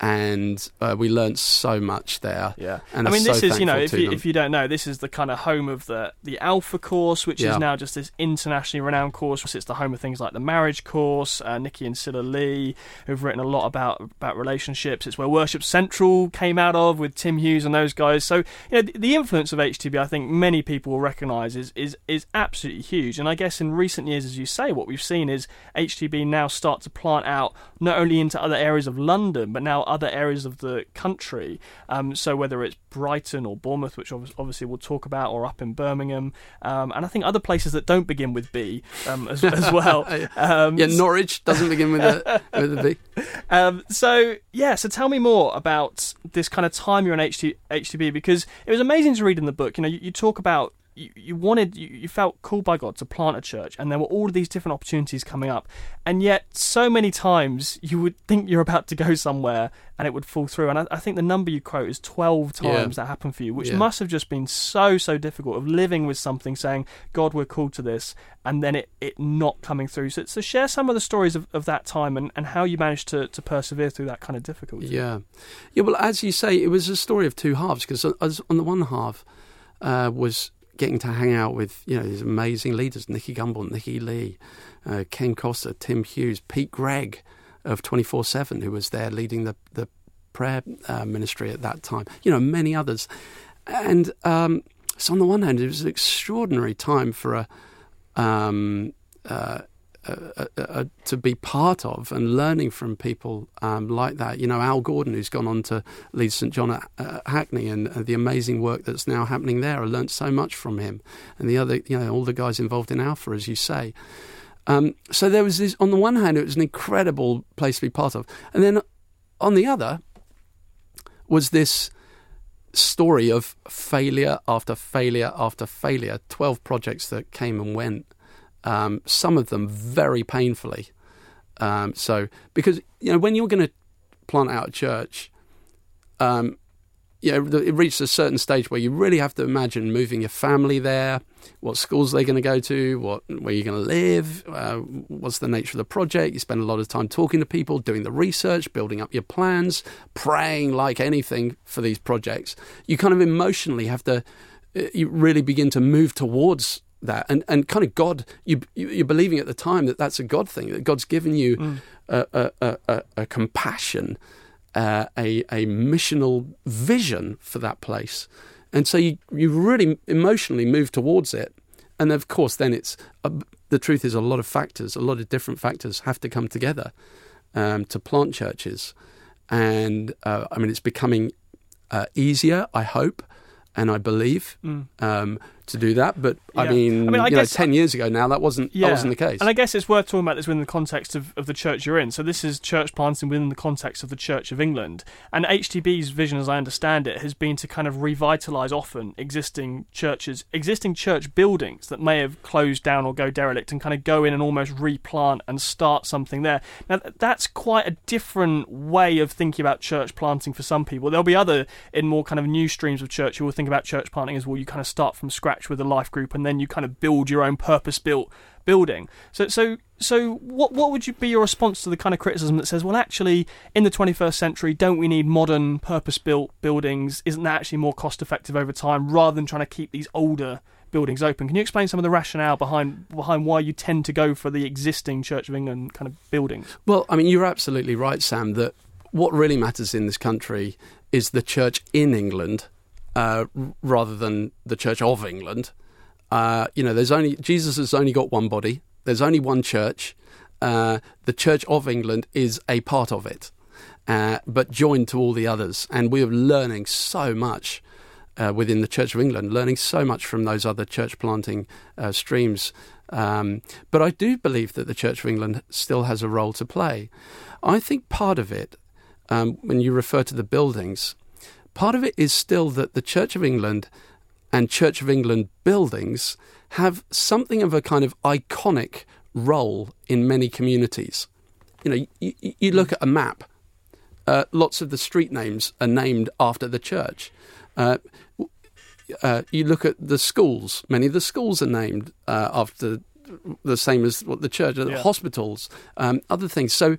Speaker 3: and uh, we learnt so much there.
Speaker 2: Yeah,
Speaker 3: And
Speaker 2: I mean,
Speaker 3: so
Speaker 2: this is you know, if you,
Speaker 3: them.
Speaker 2: if you don't know, this is the kind of home of the the Alpha course, which
Speaker 3: Yeah.
Speaker 2: is now just this internationally renowned course. It's the home of things like the Marriage course. Uh, Nicky and Sila Lee, who've written a lot about about relationships. It's where Worship Central came out of with Tim Hughes and those guys. So you know, the, the influence of HTB, I think many people will recognise is is is absolutely huge. And I guess in recent years, as you say, what we've seen is HTB now start to plant out not only into other areas of London, but now other areas of the country. Um, so whether it's Brighton or Bournemouth, which obviously we'll talk about, or up in Birmingham, um, and I think other places that don't begin with B um, as, as well. Um,
Speaker 3: yeah, Norwich doesn't begin with a with a B.
Speaker 2: um, so yeah, so tell me more about this kind of time you're on HT, HTB because it was amazing to read in the book. You know, you, you talk about you, you wanted, you, you felt called by God to plant a church, and there were all of these different opportunities coming up, and yet so many times you would think you're about to go somewhere and it would fall through. And I, I think the number you quote is 12
Speaker 3: Yeah.
Speaker 2: times that happened for you, which
Speaker 3: Yeah.
Speaker 2: must have just been so so difficult of living with something, saying God, we're called to this, and then it, it not coming through. So, so share some of the stories of, of that time and, and how you managed to, to persevere through that kind of difficulty.
Speaker 3: Yeah, yeah. Well, as you say, it was a story of two halves because on the one half uh, was getting to hang out with you know these amazing leaders: Nicky Gumbel, Nicky Lee, uh, Ken Costa, Tim Hughes, Pete Greig of Twenty Four Seven, who was there leading the the prayer uh, ministry at that time. You know, many others, and um, so on the one hand, it was an extraordinary time for a. Um, uh, uh, uh, to be part of and learning from people um, like that. You know, Al Gordon, who's gone on to lead St John at uh, Hackney, and the amazing work that's now happening there. I learnt so much from him, and the other, you know, all the guys involved in Alpha, as you say. Um, so there was this. On the one hand, it was an incredible place to be part of, and then on the other was this story of failure after failure after failure. Twelve projects that came and went um, some of them very painfully. Um, so, because you know, when you're going to plant out a church, um, you know, it reaches a certain stage where you really have to imagine moving your family there, what schools they're going to go to, what where you're going to live, uh, what's the nature of the project. You spend a lot of time talking to people, doing the research, building up your plans, praying like anything for these projects. You kind of emotionally have to, uh, you really begin to move towards that, and and kind of God, you you're believing at the time that that's a God thing, that God's given you mm. a, a, a, a compassion uh, a, a missional vision for that place. And so you, you really emotionally move towards it. And of course, then it's uh, the truth is a lot of factors, a lot of different factors have to come together um, to plant churches. And uh, I mean, it's becoming uh, easier, I hope, and I believe. Mm. Um, to do that. But yeah. I mean, I mean I you know, ten years ago now, that wasn't yeah. that wasn't the case.
Speaker 2: And I guess it's worth talking about this within the context of, of the church you're in. So this is church planting within the context of the Church of England. And HTB's vision, as I understand it, has been to kind of revitalise often existing churches, existing church buildings that may have closed down or go derelict, and kind of go in and almost replant and start something there. Now that's quite a different way of thinking about church planting for some people. There'll be other in more kind of new streams of church who will think about church planting as well. You kind of start from scratch with a life group, and then you kind of build your own purpose-built building. So, so, so, what what would you be your response to the kind of criticism that says, well, actually, in the 21st century, don't we need modern purpose-built buildings? Isn't that actually more cost-effective over time, rather than trying to keep these older buildings open? Can you explain some of the rationale behind behind why you tend to go for the existing Church of England kind of buildings?
Speaker 3: Well, I mean, you're absolutely right, Sam. That what really matters in this country is the church in England uh, rather than the Church of England. Uh, you know, there's only Jesus has only got one body. There's only one church. Uh, the Church of England is a part of it, uh, but joined to all the others. And we are learning so much uh, within the Church of England, learning so much from those other church planting streams. Um, but I do believe that the Church of England still has a role to play. I think part of it, um, when you refer to the buildings, Part of it is still that the Church of England and Church of England buildings have something of a kind of iconic role in many communities. You know, you, you look at a map, uh, lots of the street names are named after the church. Uh, uh, you look at the schools, many of the schools are named uh, after the same as what the church, yeah. hospitals, um, other things. So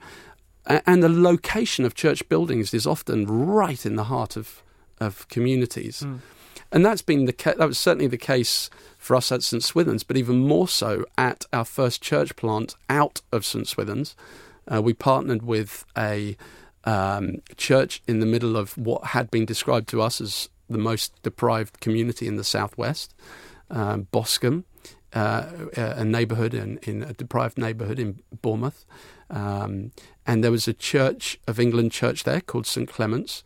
Speaker 3: and the location of church buildings is often right in the heart of of communities. Mm. And that's been the ca- that was certainly the case for us at St Swithun's, but even more so at our first church plant out of St Swithun's. Uh, we partnered with a um, church in the middle of what had been described to us as the most deprived community in the southwest, um, Boscombe, uh, a neighbourhood in, in, a deprived neighbourhood in Bournemouth. Um, and there was a Church of England church there called St Clement's,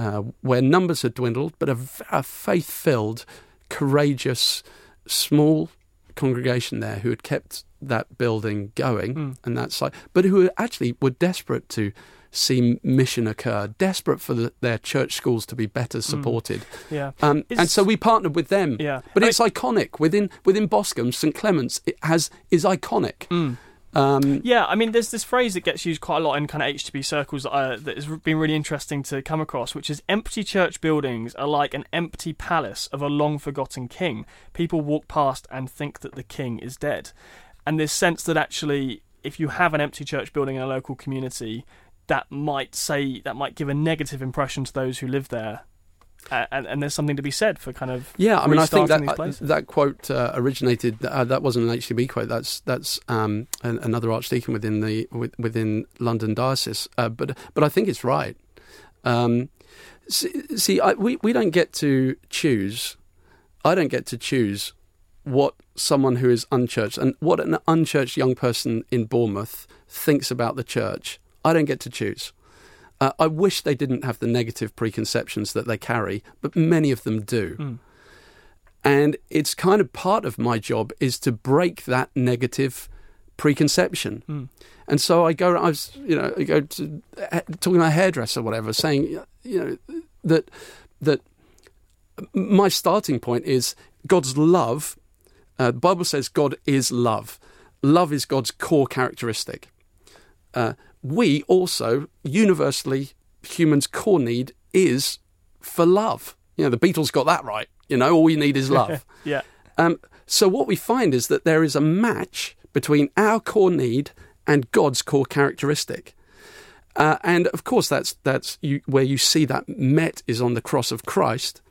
Speaker 3: uh, where numbers had dwindled, but a, a faith filled, courageous, small congregation there who had kept that building going mm. and that site, but who actually were desperate to see mission occur, desperate for the, their church schools to be better hmm. supported.
Speaker 2: Mm. Yeah,
Speaker 3: um, and so we partnered with them. Yeah, but I it's iconic within within Boscombe. St Clement's it has is iconic. Mm.
Speaker 2: Um, yeah, I mean, there's this phrase that gets used quite a lot in kind of HTB circles that, uh, that has been really interesting to come across, which is empty church buildings are like an empty palace of a long forgotten king. People walk past and think that the king is dead. And this sense that actually, if you have an empty church building in a local community, that might say that might give a negative impression to those who live there uh, and, and, there's something to be said for kind of
Speaker 3: yeah. I mean, I think that uh, that quote uh, originated. Uh, that wasn't an HTB quote. That's that's um, an, another archdeacon within the within London diocese. Uh, but but I think it's right. Um, see, see I, we we don't get to choose. I don't get to choose what someone who is unchurched and what an unchurched young person in Bournemouth thinks about the church. I don't get to choose. Uh, I wish they didn't have the negative preconceptions that they carry, but many of them do. Mm. And it's kind of part of my job is to break that negative preconception. Mm. And so I go, I was, you know, I go to talking to a hairdresser, or whatever, saying, you know, that that my starting point is God's love. Uh, the Bible says God is love. Love is God's core characteristic. Uh, we also universally humans' core need is for love. You know, the Beatles got that right. You know, all you need is love.
Speaker 2: yeah.
Speaker 3: Um, so what we find is that there is a match between our core need and God's core characteristic. Uh, and of course, that's that's you, where you see that met is on the cross of Christ,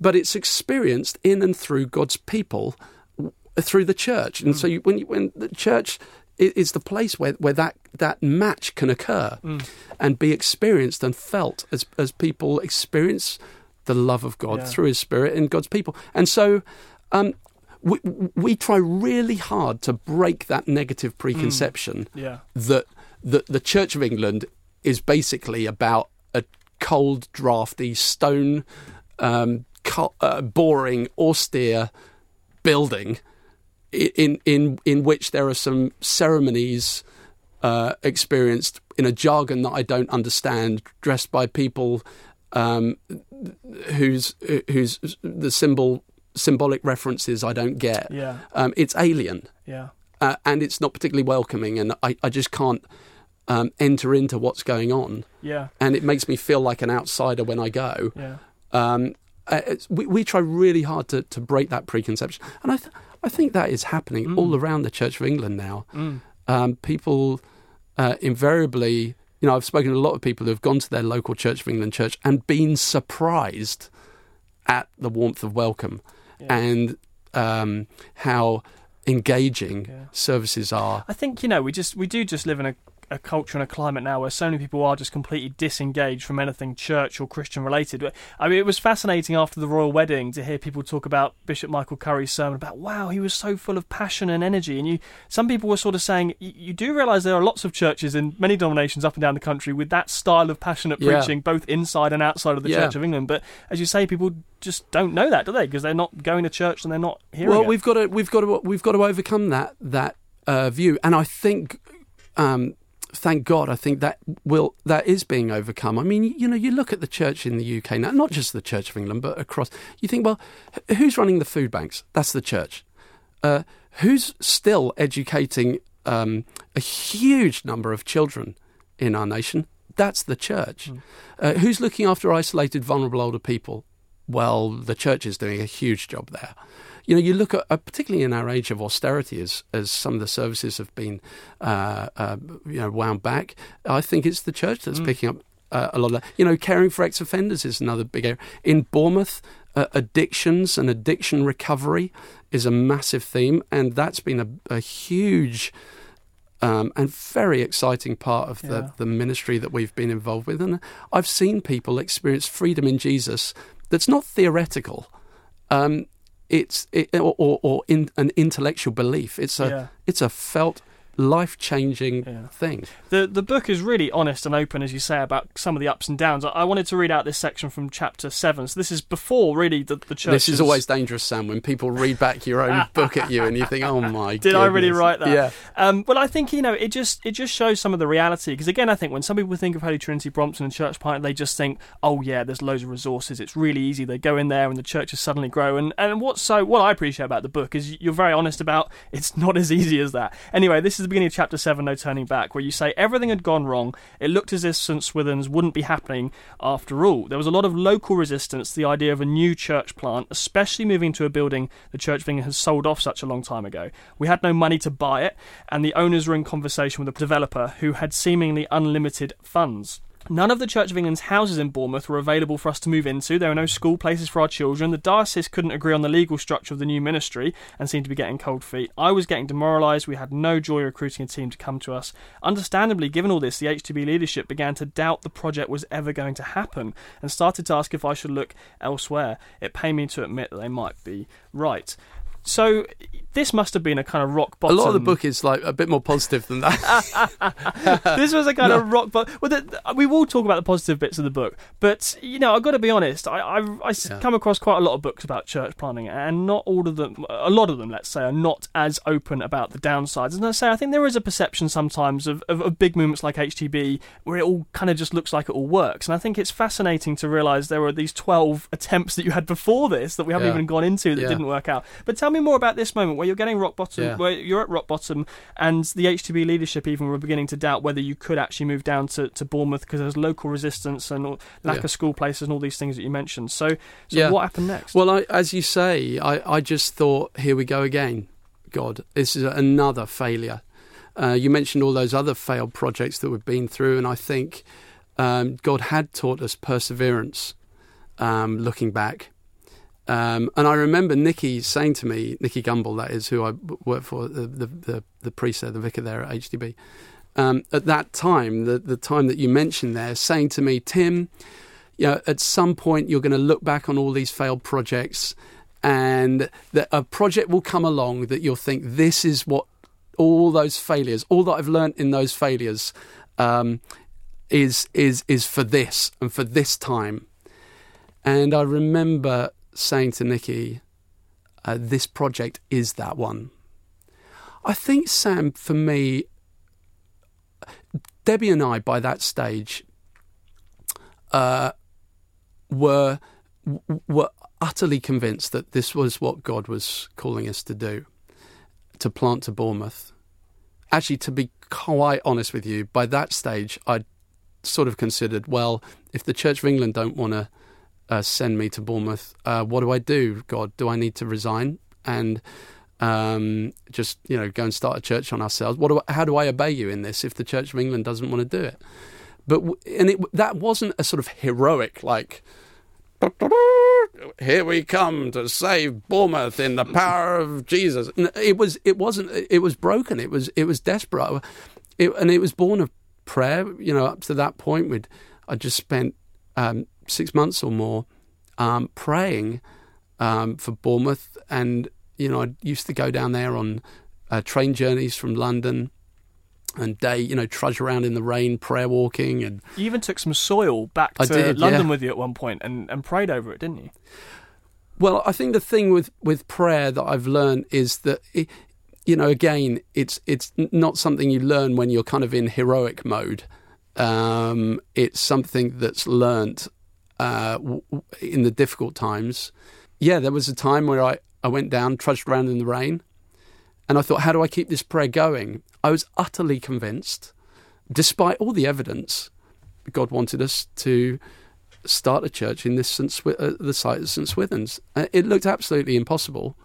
Speaker 3: but it's experienced in and through God's people, through the church. And so, you, when you, when the church i- is the place where, where that, that match can occur and be experienced and felt as as people experience the love of God
Speaker 2: Yeah.
Speaker 3: through His Spirit in God's people. And so, um, we, we try really hard to break that negative preconception
Speaker 2: Yeah.
Speaker 3: that the, the Church of England is basically about a cold, drafty, stone, um, co- uh, boring, austere building in in in which there are some ceremonies uh, experienced in a jargon that I don't understand, dressed by people um, whose whose the symbol symbolic references I don't get.
Speaker 2: Yeah.
Speaker 3: Um, it's alien
Speaker 2: Yeah.
Speaker 3: uh, and it's not particularly welcoming, and I, I just can't um, enter into what's going on,
Speaker 2: Yeah.
Speaker 3: and it makes me feel like an outsider when I go.
Speaker 2: Yeah.
Speaker 3: Um, uh, we, we try really hard to, to break that preconception, and I th- I think that is happening all around the Church of England now. Um, people uh, invariably, you know, I've spoken to a lot of people who have gone to their local Church of England church and been surprised at the warmth of welcome and um, how engaging
Speaker 2: Yeah.
Speaker 3: services are.
Speaker 2: I think you know we just we do just live in a, a culture and a climate now where so many people are just completely disengaged from anything church or Christian related. I mean, it was fascinating after the royal wedding to hear people talk about Bishop Michael Curry's sermon about wow he was so full of passion and energy. And you some people were sort of saying you, you do realise there are lots of churches in many denominations up and down the country with that style of passionate
Speaker 3: Yeah.
Speaker 2: preaching both inside and outside of the
Speaker 3: Yeah.
Speaker 2: Church of England. But as you say, people just don't know that, do they? Because they're not going to church and they're not hearing
Speaker 3: well,
Speaker 2: it.
Speaker 3: we've got to we've got to we've got to overcome that that uh, view, and I think, um, thank God, I think that will that is being overcome. I mean, you know, you look at the church in the UK now, not just the Church of England, but across. You think, well, who's running the food banks? That's the church. Uh, who's still educating um, a huge number of children in our nation? That's the church. Uh, who's looking after isolated, vulnerable older people? Well, the church is doing a huge job there. You know, you look at, uh, particularly in our age of austerity, as as some of the services have been, uh, uh, you know, wound back. I think it's the church that's picking up uh, a lot of that. You know, caring for ex-offenders is another big area. In Bournemouth, uh, addictions and addiction recovery is a massive theme, and that's been a, a huge um, and very exciting part of the,
Speaker 2: Yeah.
Speaker 3: the ministry that we've been involved with. And I've seen people experience freedom in Jesus that's not theoretical. Um, it's it, or, or, or in, an intellectual belief. It's a
Speaker 2: Yeah.
Speaker 3: it's a felt life changing
Speaker 2: Yeah.
Speaker 3: thing.
Speaker 2: The the book is really honest and open, as you say, about some of the ups and downs. I, I wanted to read out this section from chapter seven. So this is before really the, the church.
Speaker 3: This is always dangerous, Sam, when people read back your own book at you and you think, "Oh my!" God.
Speaker 2: Did I really write that?
Speaker 3: Yeah.
Speaker 2: Um, well, I think you know it just it just shows some of the reality. Because again, I think when some people think of Holy Trinity, Brompton, and Church Plant, they just think, oh yeah, there's loads of resources. It's really easy. They go in there and the churches suddenly grow. And and what's so what I appreciate about the book is you're very honest about it's not as easy as that. Anyway, this is the beginning of chapter seven, no turning back, where you say everything had gone wrong. It looked as if St Swithun's wouldn't be happening after all. There was a lot of local resistance to the idea of a new church plant, especially moving to a building the Church of England has sold off such a long time ago. We had no money to buy it, and the owners were in conversation with a developer who had seemingly unlimited funds. None of the Church of England's houses in Bournemouth were available for us to move into. There were no school places for our children. The diocese couldn't agree on the legal structure of the new ministry and seemed to be getting cold feet. I was getting demoralised. We had no joy recruiting a team to come to us. Understandably, given all this, the HTB leadership began to doubt the project was ever going to happen and started to ask if I should look elsewhere. It pained me to admit that they might be right. So this must have been a kind of rock bottom.
Speaker 3: A lot of the book is like a bit more positive than that.
Speaker 2: this was a kind of rock bottom. Well, the, we will talk about the positive bits of the book, but you know, I've got to be honest. I I, I
Speaker 3: Yeah.
Speaker 2: come across quite a lot of books about church planning, and not all of them, a lot of them, let's say, are not as open about the downsides. And I say, I think there is a perception sometimes of, of, of big movements like HTB where it all kind of just looks like it all works. And I think it's fascinating to realise there were these twelve attempts that you had before this that we haven't
Speaker 3: Yeah.
Speaker 2: even gone into that
Speaker 3: Yeah.
Speaker 2: didn't work out. But tell me me more about this moment where you're getting rock bottom,
Speaker 3: Yeah.
Speaker 2: where you're at rock bottom, and the HTB leadership even were beginning to doubt whether you could actually move down to, to Bournemouth because there's local resistance and lack
Speaker 3: Yeah.
Speaker 2: of school places and all these things that you mentioned. So, so
Speaker 3: Yeah.
Speaker 2: what happened next?
Speaker 3: Well, I, as you say, I, I just thought, here we go again. God, this is another failure. Uh, you mentioned all those other failed projects that we've been through, and I think um, God had taught us perseverance. Um, looking back, um, and I remember Nicky saying to me, Nicky Gumbel, that is who I work for, the the, the, the priest there, the vicar there at HTB. Um, at that time, the the time that you mentioned there, saying to me, Tim, you know, at some point you're going to look back on all these failed projects and that a project will come along that you'll think this is what all those failures, all that I've learned in those failures, um, is is is for this and for this time. And I remember saying to Nicky, uh, "This project is that one." I think Sam, for me, Debbie and I, by that stage, uh, were were utterly convinced that this was what God was calling us to do, to plant to Bournemouth. Actually, to be quite honest with you, by that stage, I sort of considered, well, if the Church of England don't want to uh, send me to Bournemouth, uh, what do I do? God, do I need to resign and um, just you know go and start a church on ourselves? What do I, how do I obey you in this if the Church of England doesn't want to do it? But and it that wasn't a sort of heroic like here we come to save Bournemouth in the power of Jesus. It was it wasn't it was broken. It was it was desperate. It, and it was born of prayer. You know, up to that point, we'd I just spent um, six months or more um, praying um, for Bournemouth, and you know, I used to go down there on uh, train journeys from London. And day, you know, trudge around in the rain, prayer walking, and
Speaker 2: you even took some soil back to
Speaker 3: did,
Speaker 2: London
Speaker 3: yeah.
Speaker 2: with you at one point and, and prayed over it, didn't you?
Speaker 3: Well, I think the thing with, with prayer that I've learned is that, it, you know, again, it's it's not something you learn when you're kind of in heroic mode. Um, it's something that's learnt uh, in the difficult times. Yeah, there was a time where I, I went down, trudged around in the rain, and I thought, how do I keep this prayer going? I was utterly convinced, despite all the evidence, God wanted us to start a church in this St. Uh, the site of St. Swithun's. Uh, it looked absolutely impossible.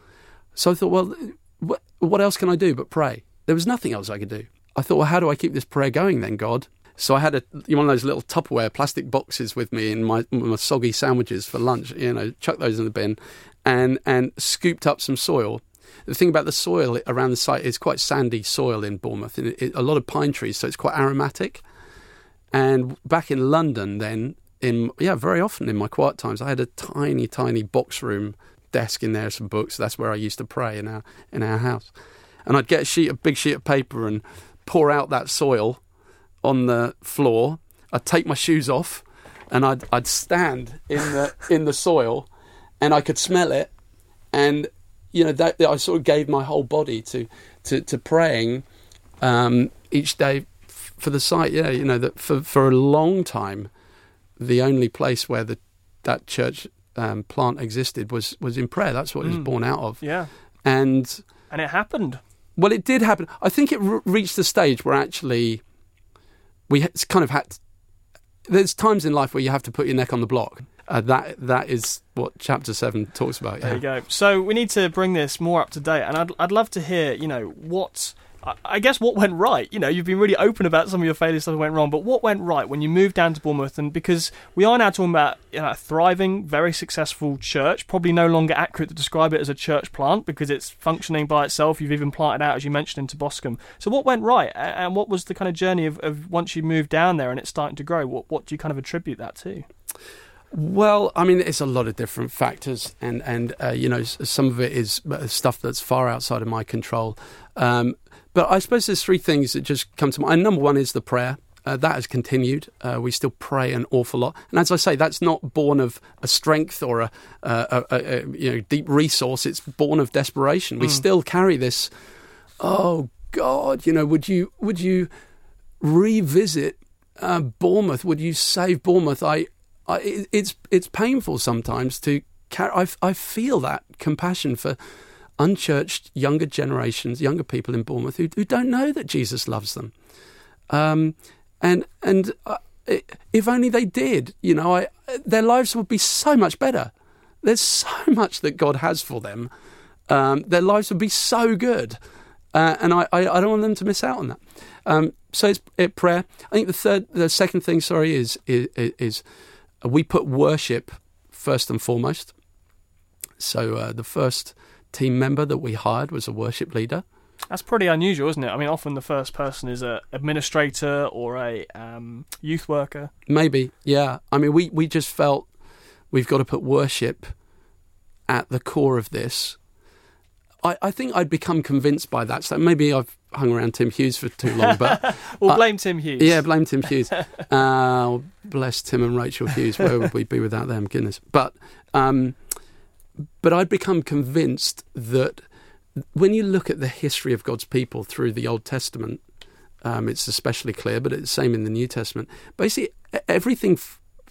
Speaker 3: So I thought, well, what, what else can I do but pray? There was nothing else I could do. I thought, well, how do I keep this prayer going then, God? So I had a one of those little Tupperware plastic boxes with me in my, my soggy sandwiches for lunch. You know, chuck those in the bin, and and scooped up some soil. The thing about the soil around the site is quite sandy soil in Bournemouth, and it, it, a lot of pine trees, so it's quite aromatic. And back in London, then in yeah, very often in my quiet times, I had a tiny, tiny box room desk in there, some books. That's where I used to pray in our in our house. And I'd get a sheet, a big sheet of paper, and pour out that soil on the floor. I'd take my shoes off, and I'd I'd stand in the in the soil, and I could smell it, and you know that I sort of gave my whole body to to, to praying um, each day f- for the site. Yeah, you know that for for a long time, the only place where the that church um, plant existed was was in prayer. That's what it was
Speaker 2: Mm.
Speaker 3: born out of,
Speaker 2: Yeah.
Speaker 3: and
Speaker 2: And it happened.
Speaker 3: well, it did happen. I think it re- reached the stage where actually we kind of had. there's times in life where you have to put your neck on the block. Uh, that that is what chapter seven talks about.
Speaker 2: There you go. So we need to bring this more up to date, and I'd I'd love to hear, you know, what I- guess what went right. You know, you've been really open about some of your failures, stuff that went wrong, but what went right when you moved down to Bournemouth? And because we are now talking about you know, a thriving, very successful church, probably no longer accurate to describe it as a church plant because it's functioning by itself. You've even planted out, as you mentioned, into Boscombe. So what went right, and what was the kind of journey of, of once you moved down there and it's starting to grow? What what do you kind of attribute that to?
Speaker 3: Well, I mean, it's a lot of different factors, and and uh, you know, some of it is uh, stuff that's far outside of my control. Um, but I suppose there's three things that just come to mind. Number one is the prayer. Uh, that has continued. Uh, we still pray an awful lot, and as I say, that's not born of a strength or a, a, a, a you know deep resource. It's born of desperation. We still carry this. Oh God, you know, would you would you revisit uh, Bournemouth? Would you save Bournemouth? I, I it's it's painful sometimes to carry. I, I feel that compassion for unchurched younger generations, younger people in Bournemouth who, who don't know that Jesus loves them. Um, and and uh, if only they did, you know, I, their lives would be so much better. There's so much that God has for them. Um, their lives would be so good. Uh, and I, I, I, don't want them to miss out on that. Um, so it's it, prayer. I think the third, the second thing, sorry, is, is, is we put worship first and foremost. So uh, the first team member that we hired was a worship leader.
Speaker 2: That's pretty unusual, isn't it? I mean, often the first person is a administrator or a um, youth worker.
Speaker 3: Maybe, yeah. I mean, we we just felt we've got to put worship at the core of this. I, I think I'd become convinced by that. So maybe I've hung around Tim Hughes for too long, but
Speaker 2: well, blame Tim Hughes.
Speaker 3: Yeah, blame Tim Hughes. uh, bless Tim and Rachel Hughes. Where would we be without them? Goodness. But um, but I'd become convinced that when you look at the history of God's people through the Old Testament, um, it's especially clear, but it's the same in the New Testament. Basically, everything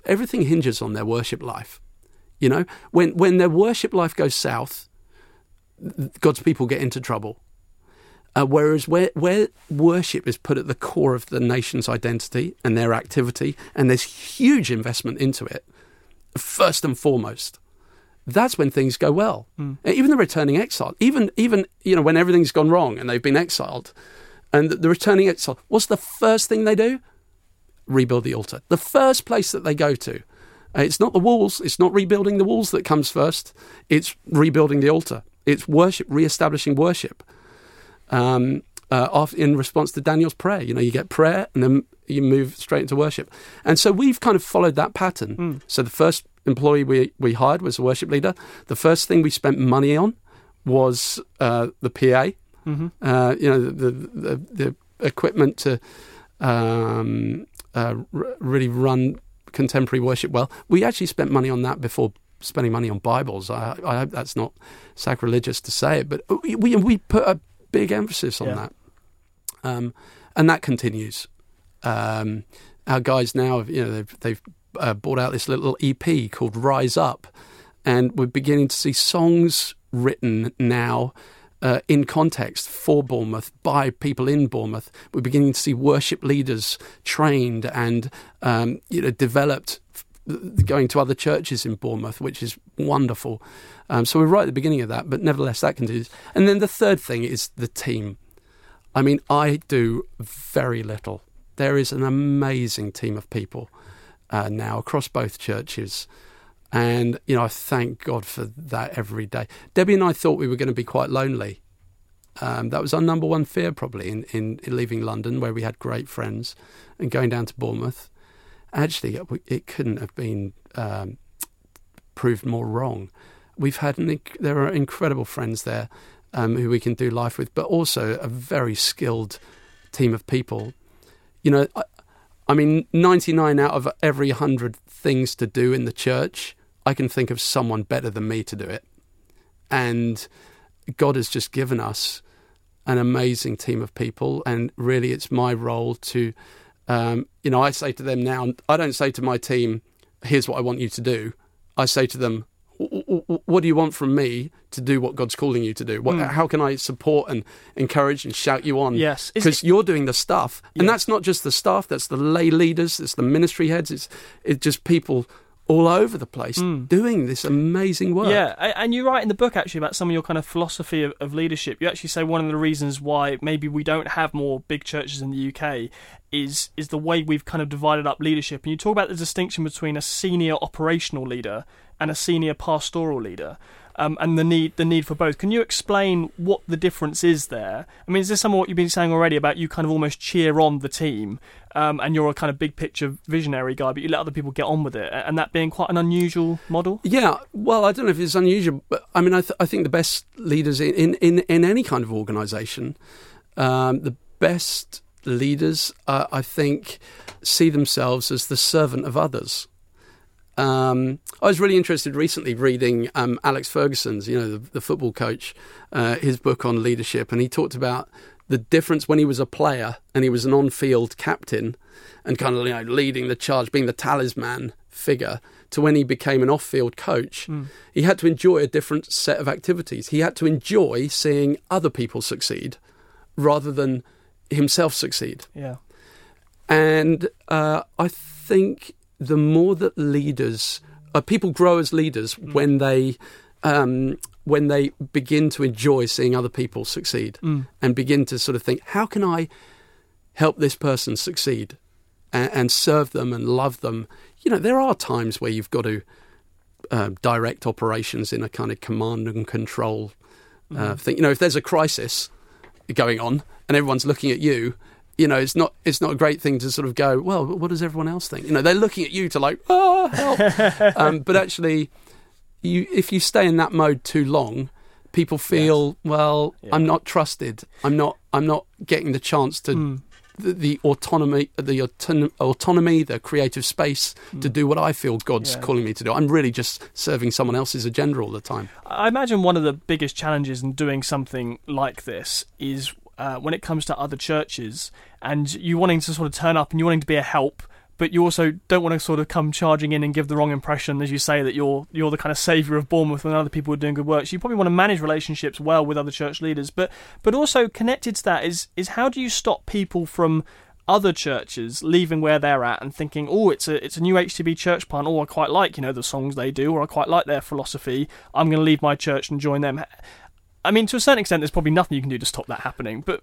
Speaker 3: everything hinges on their worship life. You know, when when their worship life goes south, God's people get into trouble. Uh, whereas where where worship is put at the core of the nation's identity and their activity, and there's huge investment into it, first and foremost, that's when things go well. Mm. Even the returning exile, even even you know when everything's gone wrong and they've been exiled, and the, the returning exile, what's the first thing they do? Rebuild the altar. The first place that they go to. Uh, it's not the walls. It's not rebuilding the walls that comes first. It's rebuilding the altar. It's worship, re-establishing worship. Um, uh, in response to Daniel's prayer, you know, you get prayer and then you move straight into worship. And so we've kind of followed that pattern. Mm. So the first employee we, we hired was a worship leader. The first thing we spent money on was uh, the PA, mm-hmm. uh, you know, the, the, the equipment to um, uh, r- really run contemporary worship well. We actually spent money on that before spending money on Bibles. I, I hope that's not sacrilegious to say it, but we, we, we put a big emphasis on yeah. that. Um, and that continues. Um, our guys now, you know, they've, they've uh, brought out this little EP called Rise Up, and we're beginning to see songs written now. Uh, in context for Bournemouth by people in Bournemouth. We're beginning to see worship leaders trained and um, you know developed going to other churches in Bournemouth, which is wonderful. Um, so we're right at the beginning of that, but nevertheless that can continues. And then the third thing is the team. I mean, I do very little. There is an amazing team of people uh, now across both churches. And, you know, I thank God for that every day. Debbie and I thought we were going to be quite lonely. Um, that was our number one fear, probably, in, in, in, leaving London, where we had great friends, and going down to Bournemouth. Actually, it, couldn't have been um, proved more wrong. We've had an, there are incredible friends there um, who we can do life with, but also a very skilled team of people. You know, I, mean, 99 out of every 100 things to do in the church, I can think of someone better than me to do it. And God has just given us an amazing team of people. And really, it's my role to, um, you know, I say to them now, I don't say to my team, here's what I want you to do. I say to them, what do you want from me to do what God's calling you to do? What, mm. How can I support and encourage and shout you on?
Speaker 2: Yes,
Speaker 3: because you're doing the stuff, and that's not just the staff. That's the lay leaders. It's the ministry heads. It's it's just people all over the place mm. doing this amazing work.
Speaker 2: Yeah, and you write in the book actually about some of your kind of philosophy of, of, leadership. You actually say one of the reasons why maybe we don't have more big churches in the UK is is the way we've kind of divided up leadership. And you talk about the distinction between a senior operational leader and a senior pastoral leader. Um, and the need the need for both. Can you explain what the difference is there? I mean, is this some of what you've been saying already about you kind of almost cheer on the team, um, and you're a kind of big picture visionary guy, but you let other people get on with it, and that being quite an unusual model?
Speaker 3: Yeah, well, I don't know if it's unusual, but I mean, I, th- I think the best leaders in in, in any kind of organisation, um, the best leaders, uh, I think, see themselves as the servant of others. Um, I was really interested recently reading um, Alex Ferguson's, you know, the, the football coach, uh, his book on leadership, and he talked about the difference when he was a player and he was an on-field captain and kind of you know leading the charge, being the talisman figure to when he became an off field coach, mm. he had to enjoy a different set of activities. He had to enjoy seeing other people succeed rather than himself succeed.
Speaker 2: Yeah.
Speaker 3: And uh, I think the more that leaders, uh, people grow as leaders mm. when they um, when they begin to enjoy seeing other people succeed mm. and begin to sort of think, how can I help this person succeed and, and, serve them and love them? You know, there are times where you've got to uh, direct operations in a kind of command and control uh, mm. thing. You know, if there's a crisis going on and everyone's looking at you, you know, it's not it's not a great thing to sort of go, well, what does everyone else think? You know, they're looking at you to like, oh, help. um, but actually, you if you stay in that mode too long, people feel, yes. well, yeah. I'm not trusted. I'm not I'm not getting the chance to mm. the, the, autonomy the autonomy, the creative space mm. to do what I feel God's yeah. calling me to do. I'm really just serving someone else's agenda all the time.
Speaker 2: I imagine one of the biggest challenges in doing something like this is uh, when it comes to other churches and you wanting to sort of turn up and you wanting to be a help but you also don't want to sort of come charging in and give the wrong impression, as you say, that you're you're the kind of saviour of Bournemouth when other people are doing good work. So you probably want to manage relationships well with other church leaders, but but also connected to that is is how do you stop people from other churches leaving where they're at and thinking, oh, it's a it's a new HTB church plant. Oh, I quite like you know the songs they do, or I quite like their philosophy. I'm going to leave my church and join them. I mean, to a certain extent, there's probably nothing you can do to stop that happening. But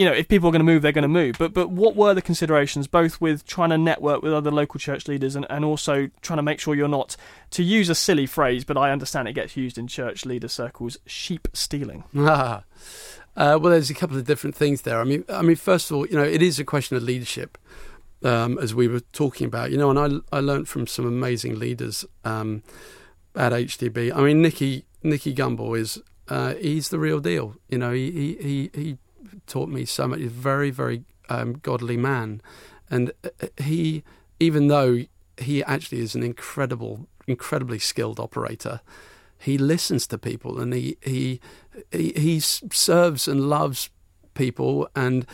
Speaker 2: you know, if people are going to move, they're going to move. But but what were the considerations, both with trying to network with other local church leaders and, and also trying to make sure you're not, to use a silly phrase, but I understand it gets used in church leader circles, sheep stealing.
Speaker 3: Uh, well, there's a couple of different things there. I mean, I mean, first of all, you know, it is a question of leadership, um, as we were talking about. You know, and I I learned from some amazing leaders um, at HTB. I mean, Nicky Nicky Gumbel is uh, he's the real deal. You know, he he he, taught me so much. He's a very, very um, godly man, and uh, he, even though he actually is an incredible, incredibly skilled operator, he listens to people and he he he, he serves and loves people and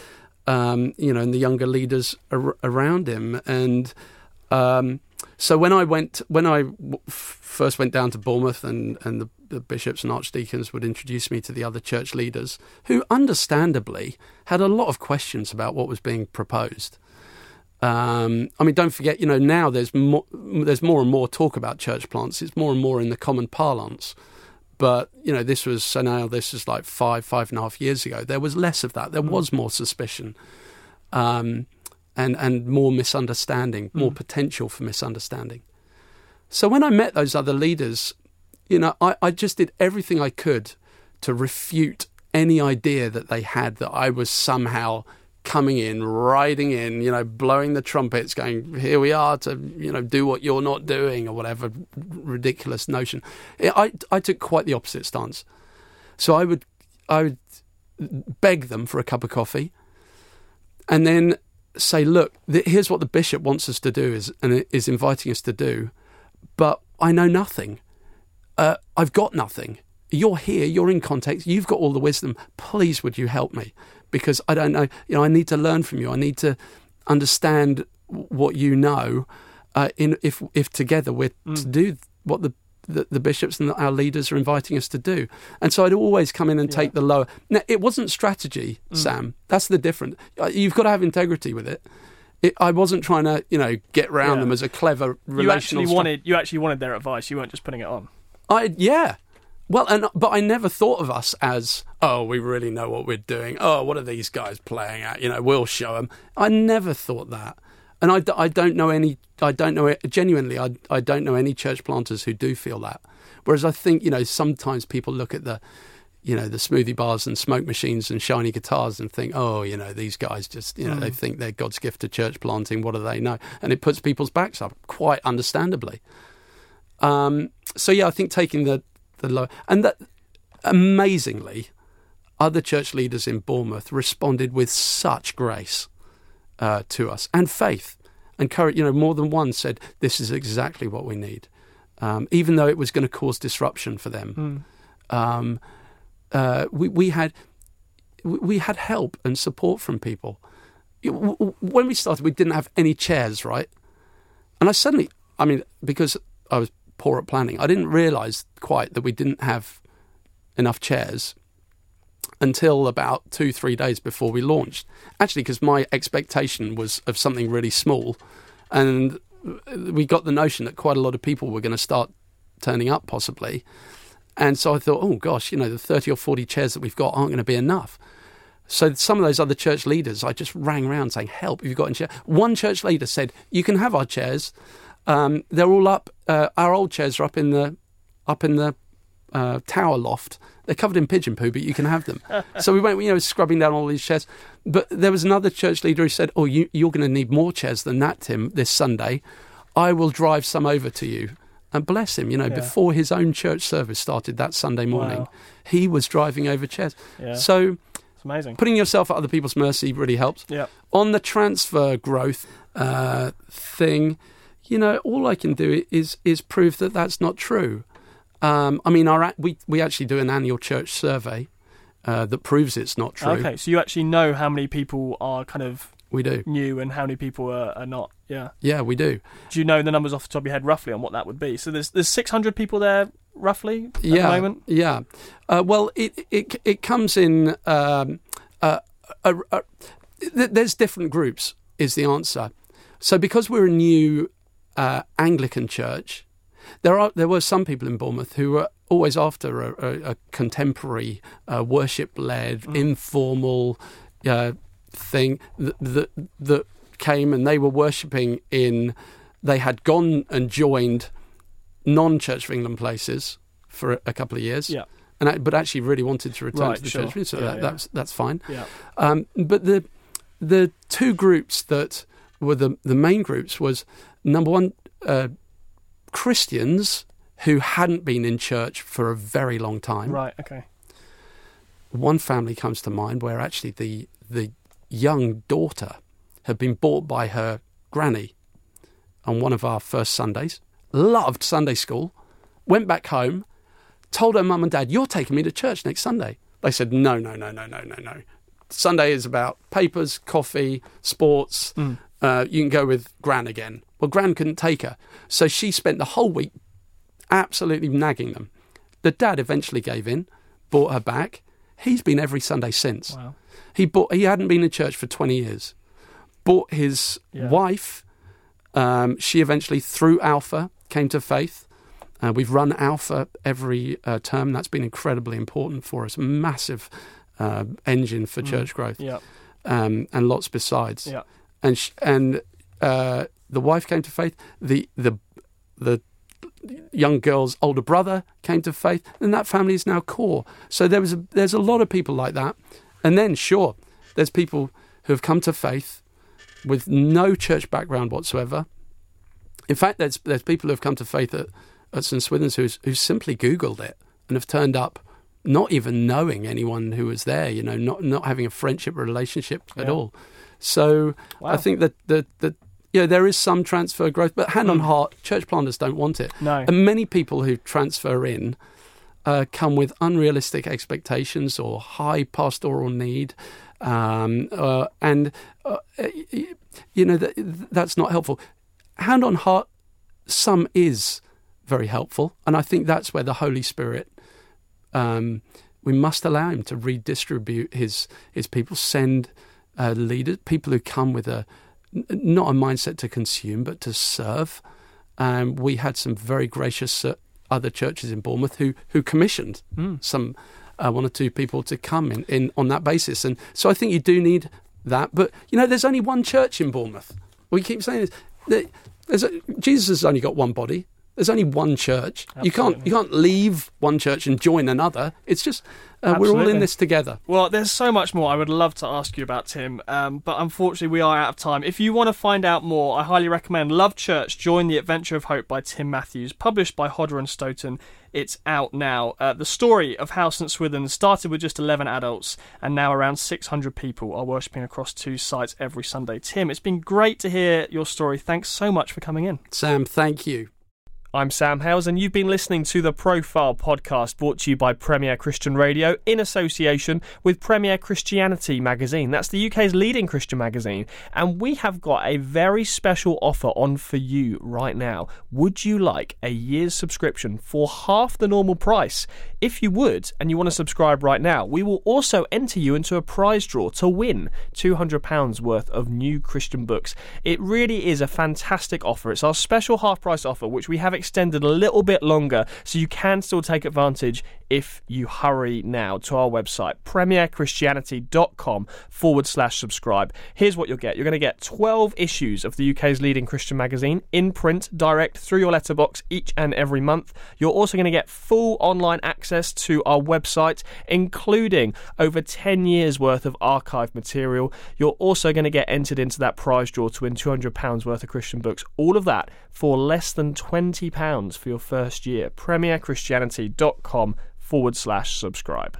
Speaker 3: um, you know and the younger leaders ar- around him and um, so when I went when I w- first went down to Bournemouth and and the the bishops and archdeacons would introduce me to the other church leaders, who understandably had a lot of questions about what was being proposed. Um, I mean, don't forget, you know, now there's more, there's more and more talk about church plants. It's more and more in the common parlance. But you know, this was so now this is like five, five and a half years ago. There was less of that. There mm. was more suspicion, um, and and more misunderstanding, more mm. potential for misunderstanding. So when I met those other leaders, you know, I, I just did everything I could to refute any idea that they had that I was somehow coming in, riding in, you know, blowing the trumpets, going, here we are to, you know, do what you're not doing or whatever ridiculous notion. I, I took quite the opposite stance. So I would, I would beg them for a cup of coffee and then say, look, here's what the bishop wants us to do is, and is inviting us to do, but I know nothing uh, I've got nothing. You're here, you're in context, you've got all the wisdom. Please, would you help me? Because I don't know, you know, I need to learn from you. I need to understand what you know. Uh, in if if together we're mm. to do what the, the, the bishops and our leaders are inviting us to do, and so I'd always come in and yeah. take the lower. Now, it wasn't strategy, mm. Sam. That's the difference. Uh, you've got to have integrity with it. It, I wasn't trying to, you know, get round yeah. them as a clever relational.
Speaker 2: You actually wanted, you actually wanted their advice. You weren't just putting it on.
Speaker 3: I yeah. Well, and but I never thought of us as oh, we really know what we're doing. Oh, what are these guys playing at? You know, we'll show them. I never thought that, and I, I don't know any. I don't know genuinely. I I don't know any church planters who do feel that. Whereas I think you know sometimes people look at the you know the smoothie bars and smoke machines and shiny guitars and think oh you know these guys just you know mm. they think they're god's gift to church planting what do they know and it puts people's backs up quite understandably um, so yeah, I think taking the the low and that amazingly, other church leaders in Bournemouth responded with such grace uh, to us and faith and courage. You know, more than one said this is exactly what we need, um, even though it was going to cause disruption for them. Mm. Um, uh, we we had we had help and support from people. When we started, we didn't have any chairs, right? And I suddenly I mean, because I was poor at planning, I didn't realise quite that we didn't have enough chairs until about two, three days before we launched. Actually, because my expectation was of something really small, and we got the notion that quite a lot of people were going to start turning up, possibly. And so I thought, oh gosh, you know, the 30 or 40 chairs that we've got aren't going to be enough. So some of those other church leaders, I just rang around saying, help, you've got a chair. One church leader said, you can have our chairs. Um, they're all up. Uh, our old chairs are up in the up in the uh, tower loft. They're covered in pigeon poo, but you can have them. so we went, you know, scrubbing down all these chairs. But there was another church leader who said, "Oh, you, you're going to need more chairs than that, Tim, this Sunday. I will drive some over to you." And bless him, you know,
Speaker 2: Yeah.
Speaker 3: before his own church service started that Sunday morning,
Speaker 2: Wow.
Speaker 3: he was driving over chairs.
Speaker 2: Yeah.
Speaker 3: So
Speaker 2: It's amazing.
Speaker 3: putting yourself at other people's mercy really helps.
Speaker 2: Yeah.
Speaker 3: On the transfer growth uh, thing, you know, all I can do is is prove that that's not true. Um, I mean, our we we actually do an annual church survey uh, that proves it's not true.
Speaker 2: Okay, so you actually know how many people are kind of
Speaker 3: We do.
Speaker 2: new and how many people are, are not. Yeah.
Speaker 3: Yeah, we do.
Speaker 2: Do you know the numbers off the top of your head roughly on what that would be? So there's there's 600 people there roughly at
Speaker 3: yeah,
Speaker 2: the moment.
Speaker 3: Yeah. Uh, well, it it it comes in. Um, uh, a, a, th- there's different groups. Is the answer. So because we're a new uh, Anglican church, there are there were some people in Bournemouth who were always after a, a, a contemporary, uh, worship-led, informal uh, thing that, that that came, and they were worshipping in. They had gone and joined non-Church of England places for a, couple of years,
Speaker 2: Yeah.
Speaker 3: and I, but actually really wanted to return
Speaker 2: Right,
Speaker 3: to the
Speaker 2: sure.
Speaker 3: Church of England, so
Speaker 2: Yeah,
Speaker 3: that,
Speaker 2: yeah.
Speaker 3: that's that's fine.
Speaker 2: Yeah.
Speaker 3: Um, but the the two groups that were the the main groups was number one uh, Christians who hadn't been in church for a very long time.
Speaker 2: Right. Okay.
Speaker 3: One family comes to mind where actually the the young daughter had been bought by her granny on one of our first Sundays. Loved Sunday school. Went back home. Told her mum and dad, "You're taking me to church next Sunday." They said, "No, no, no, no, no, no, no. Sunday is about papers, coffee, sports.
Speaker 2: Mm.
Speaker 3: Uh, you can go with Gran again." Well, Gran couldn't take her, so she spent the whole week absolutely nagging them. The dad eventually gave in, brought her back. He's been every Sunday since.
Speaker 2: Wow.
Speaker 3: He bought. He hadn't been in church for twenty years. Bought his
Speaker 2: Yeah.
Speaker 3: wife. Um, she eventually, through Alpha, came to faith. Uh, we've run Alpha every uh, term. That's been incredibly important for us. Massive uh, engine for
Speaker 2: Mm.
Speaker 3: church growth,
Speaker 2: Yeah.
Speaker 3: um, and lots besides.
Speaker 2: Yeah.
Speaker 3: And sh- and uh, the wife came to faith. The the the young girl's older brother came to faith, and that family is now core. So there was a, there's a lot of people like that, and then sure, there's people who have come to faith with no church background whatsoever. In fact, there's there's people who have come to faith at, at St Swithun's who's who simply Googled it and have turned up, not even knowing anyone who was there. You know, not not having a friendship relationship at all. So
Speaker 2: Wow.
Speaker 3: I think that that that yeah, there is some transfer growth, but hand on
Speaker 2: Mm.
Speaker 3: heart, church planters don't want it.
Speaker 2: No.
Speaker 3: And many people who transfer in uh, come with unrealistic expectations or high pastoral need. Um, uh, and, uh, you know, that, that's not helpful. Hand on heart, some is very helpful. And I think that's where the Holy Spirit, um, we must allow Him to redistribute His, his people, send uh, leaders, people who come with a, not a mindset to consume, but to serve. Um, we had some very gracious uh, other churches in Bournemouth who who commissioned
Speaker 2: Mm.
Speaker 3: some uh, one or two people to come in, in on that basis, and so I think you do need that. But you know, there's only one church in Bournemouth. We keep saying this. There's a, Jesus has only got one body. There's only one church. You can't you can't leave one church and join another. It's just uh, we're all in this together.
Speaker 2: Well, there's so much more I would love to ask you about, Tim, um, but unfortunately we are out of time. If you want to find out more, I highly recommend Love Church Join the Adventure of Hope by Tim Matthews, published by Hodder and Stoughton. It's out now. Uh, the story of how St Swithun started with just 11 adults, and now around 600 people are worshipping across two sites every Sunday. Tim, it's been great to hear your story. Thanks so much for coming in.
Speaker 3: Sam, thank you.
Speaker 5: I'm Sam Hailes, and you've been listening to the Profile podcast brought to you by Premier Christian Radio in association with Premier Christianity magazine. That's the UK's leading Christian magazine, and we have got a very special offer on for you right now. Would you like a year's subscription for half the normal price? If you would, and you want to subscribe right now, we will also enter you into a prize draw to win £200 worth of new Christian books. It really is a fantastic offer. It's our special half price offer, which we have extended a little bit longer, so you can still take advantage if you hurry now to our website, premierchristianity.com forward slash subscribe. Here's what you'll get you're going to get 12 issues of the UK's leading Christian magazine in print direct through your letterbox each and every month. You're also going to get full online access to our website, including over 10 years worth of archive material. You're also going to get entered into that prize draw to win £200 worth of Christian books. All of that for less than £20 for your first year. PremierChristianity.com forward slash subscribe.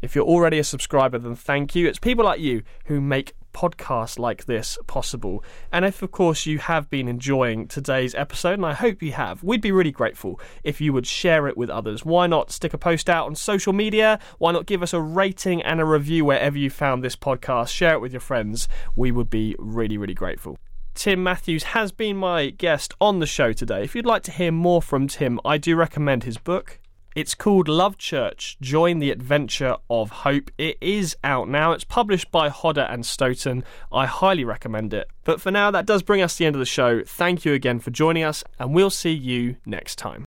Speaker 5: If you're already a subscriber, then thank you. It's people like you who make podcasts like this possible. And if, of course, you have been enjoying today's episode, and I hope you have, we'd be really grateful if you would share it with others. Why not stick a post out on social media? Why not give us a rating and a review wherever you found this podcast? Share it with your friends. We would be really, really grateful. Tim Matthews has been my guest on the show today. If you'd like to hear more from Tim, I do recommend his book. It's called Love Church Join the Adventure of Hope. It is out now. It's published by Hodder and Stoughton. I highly recommend it. But for now, that does bring us to the end of the show. Thank you again for joining us, and we'll see you next time.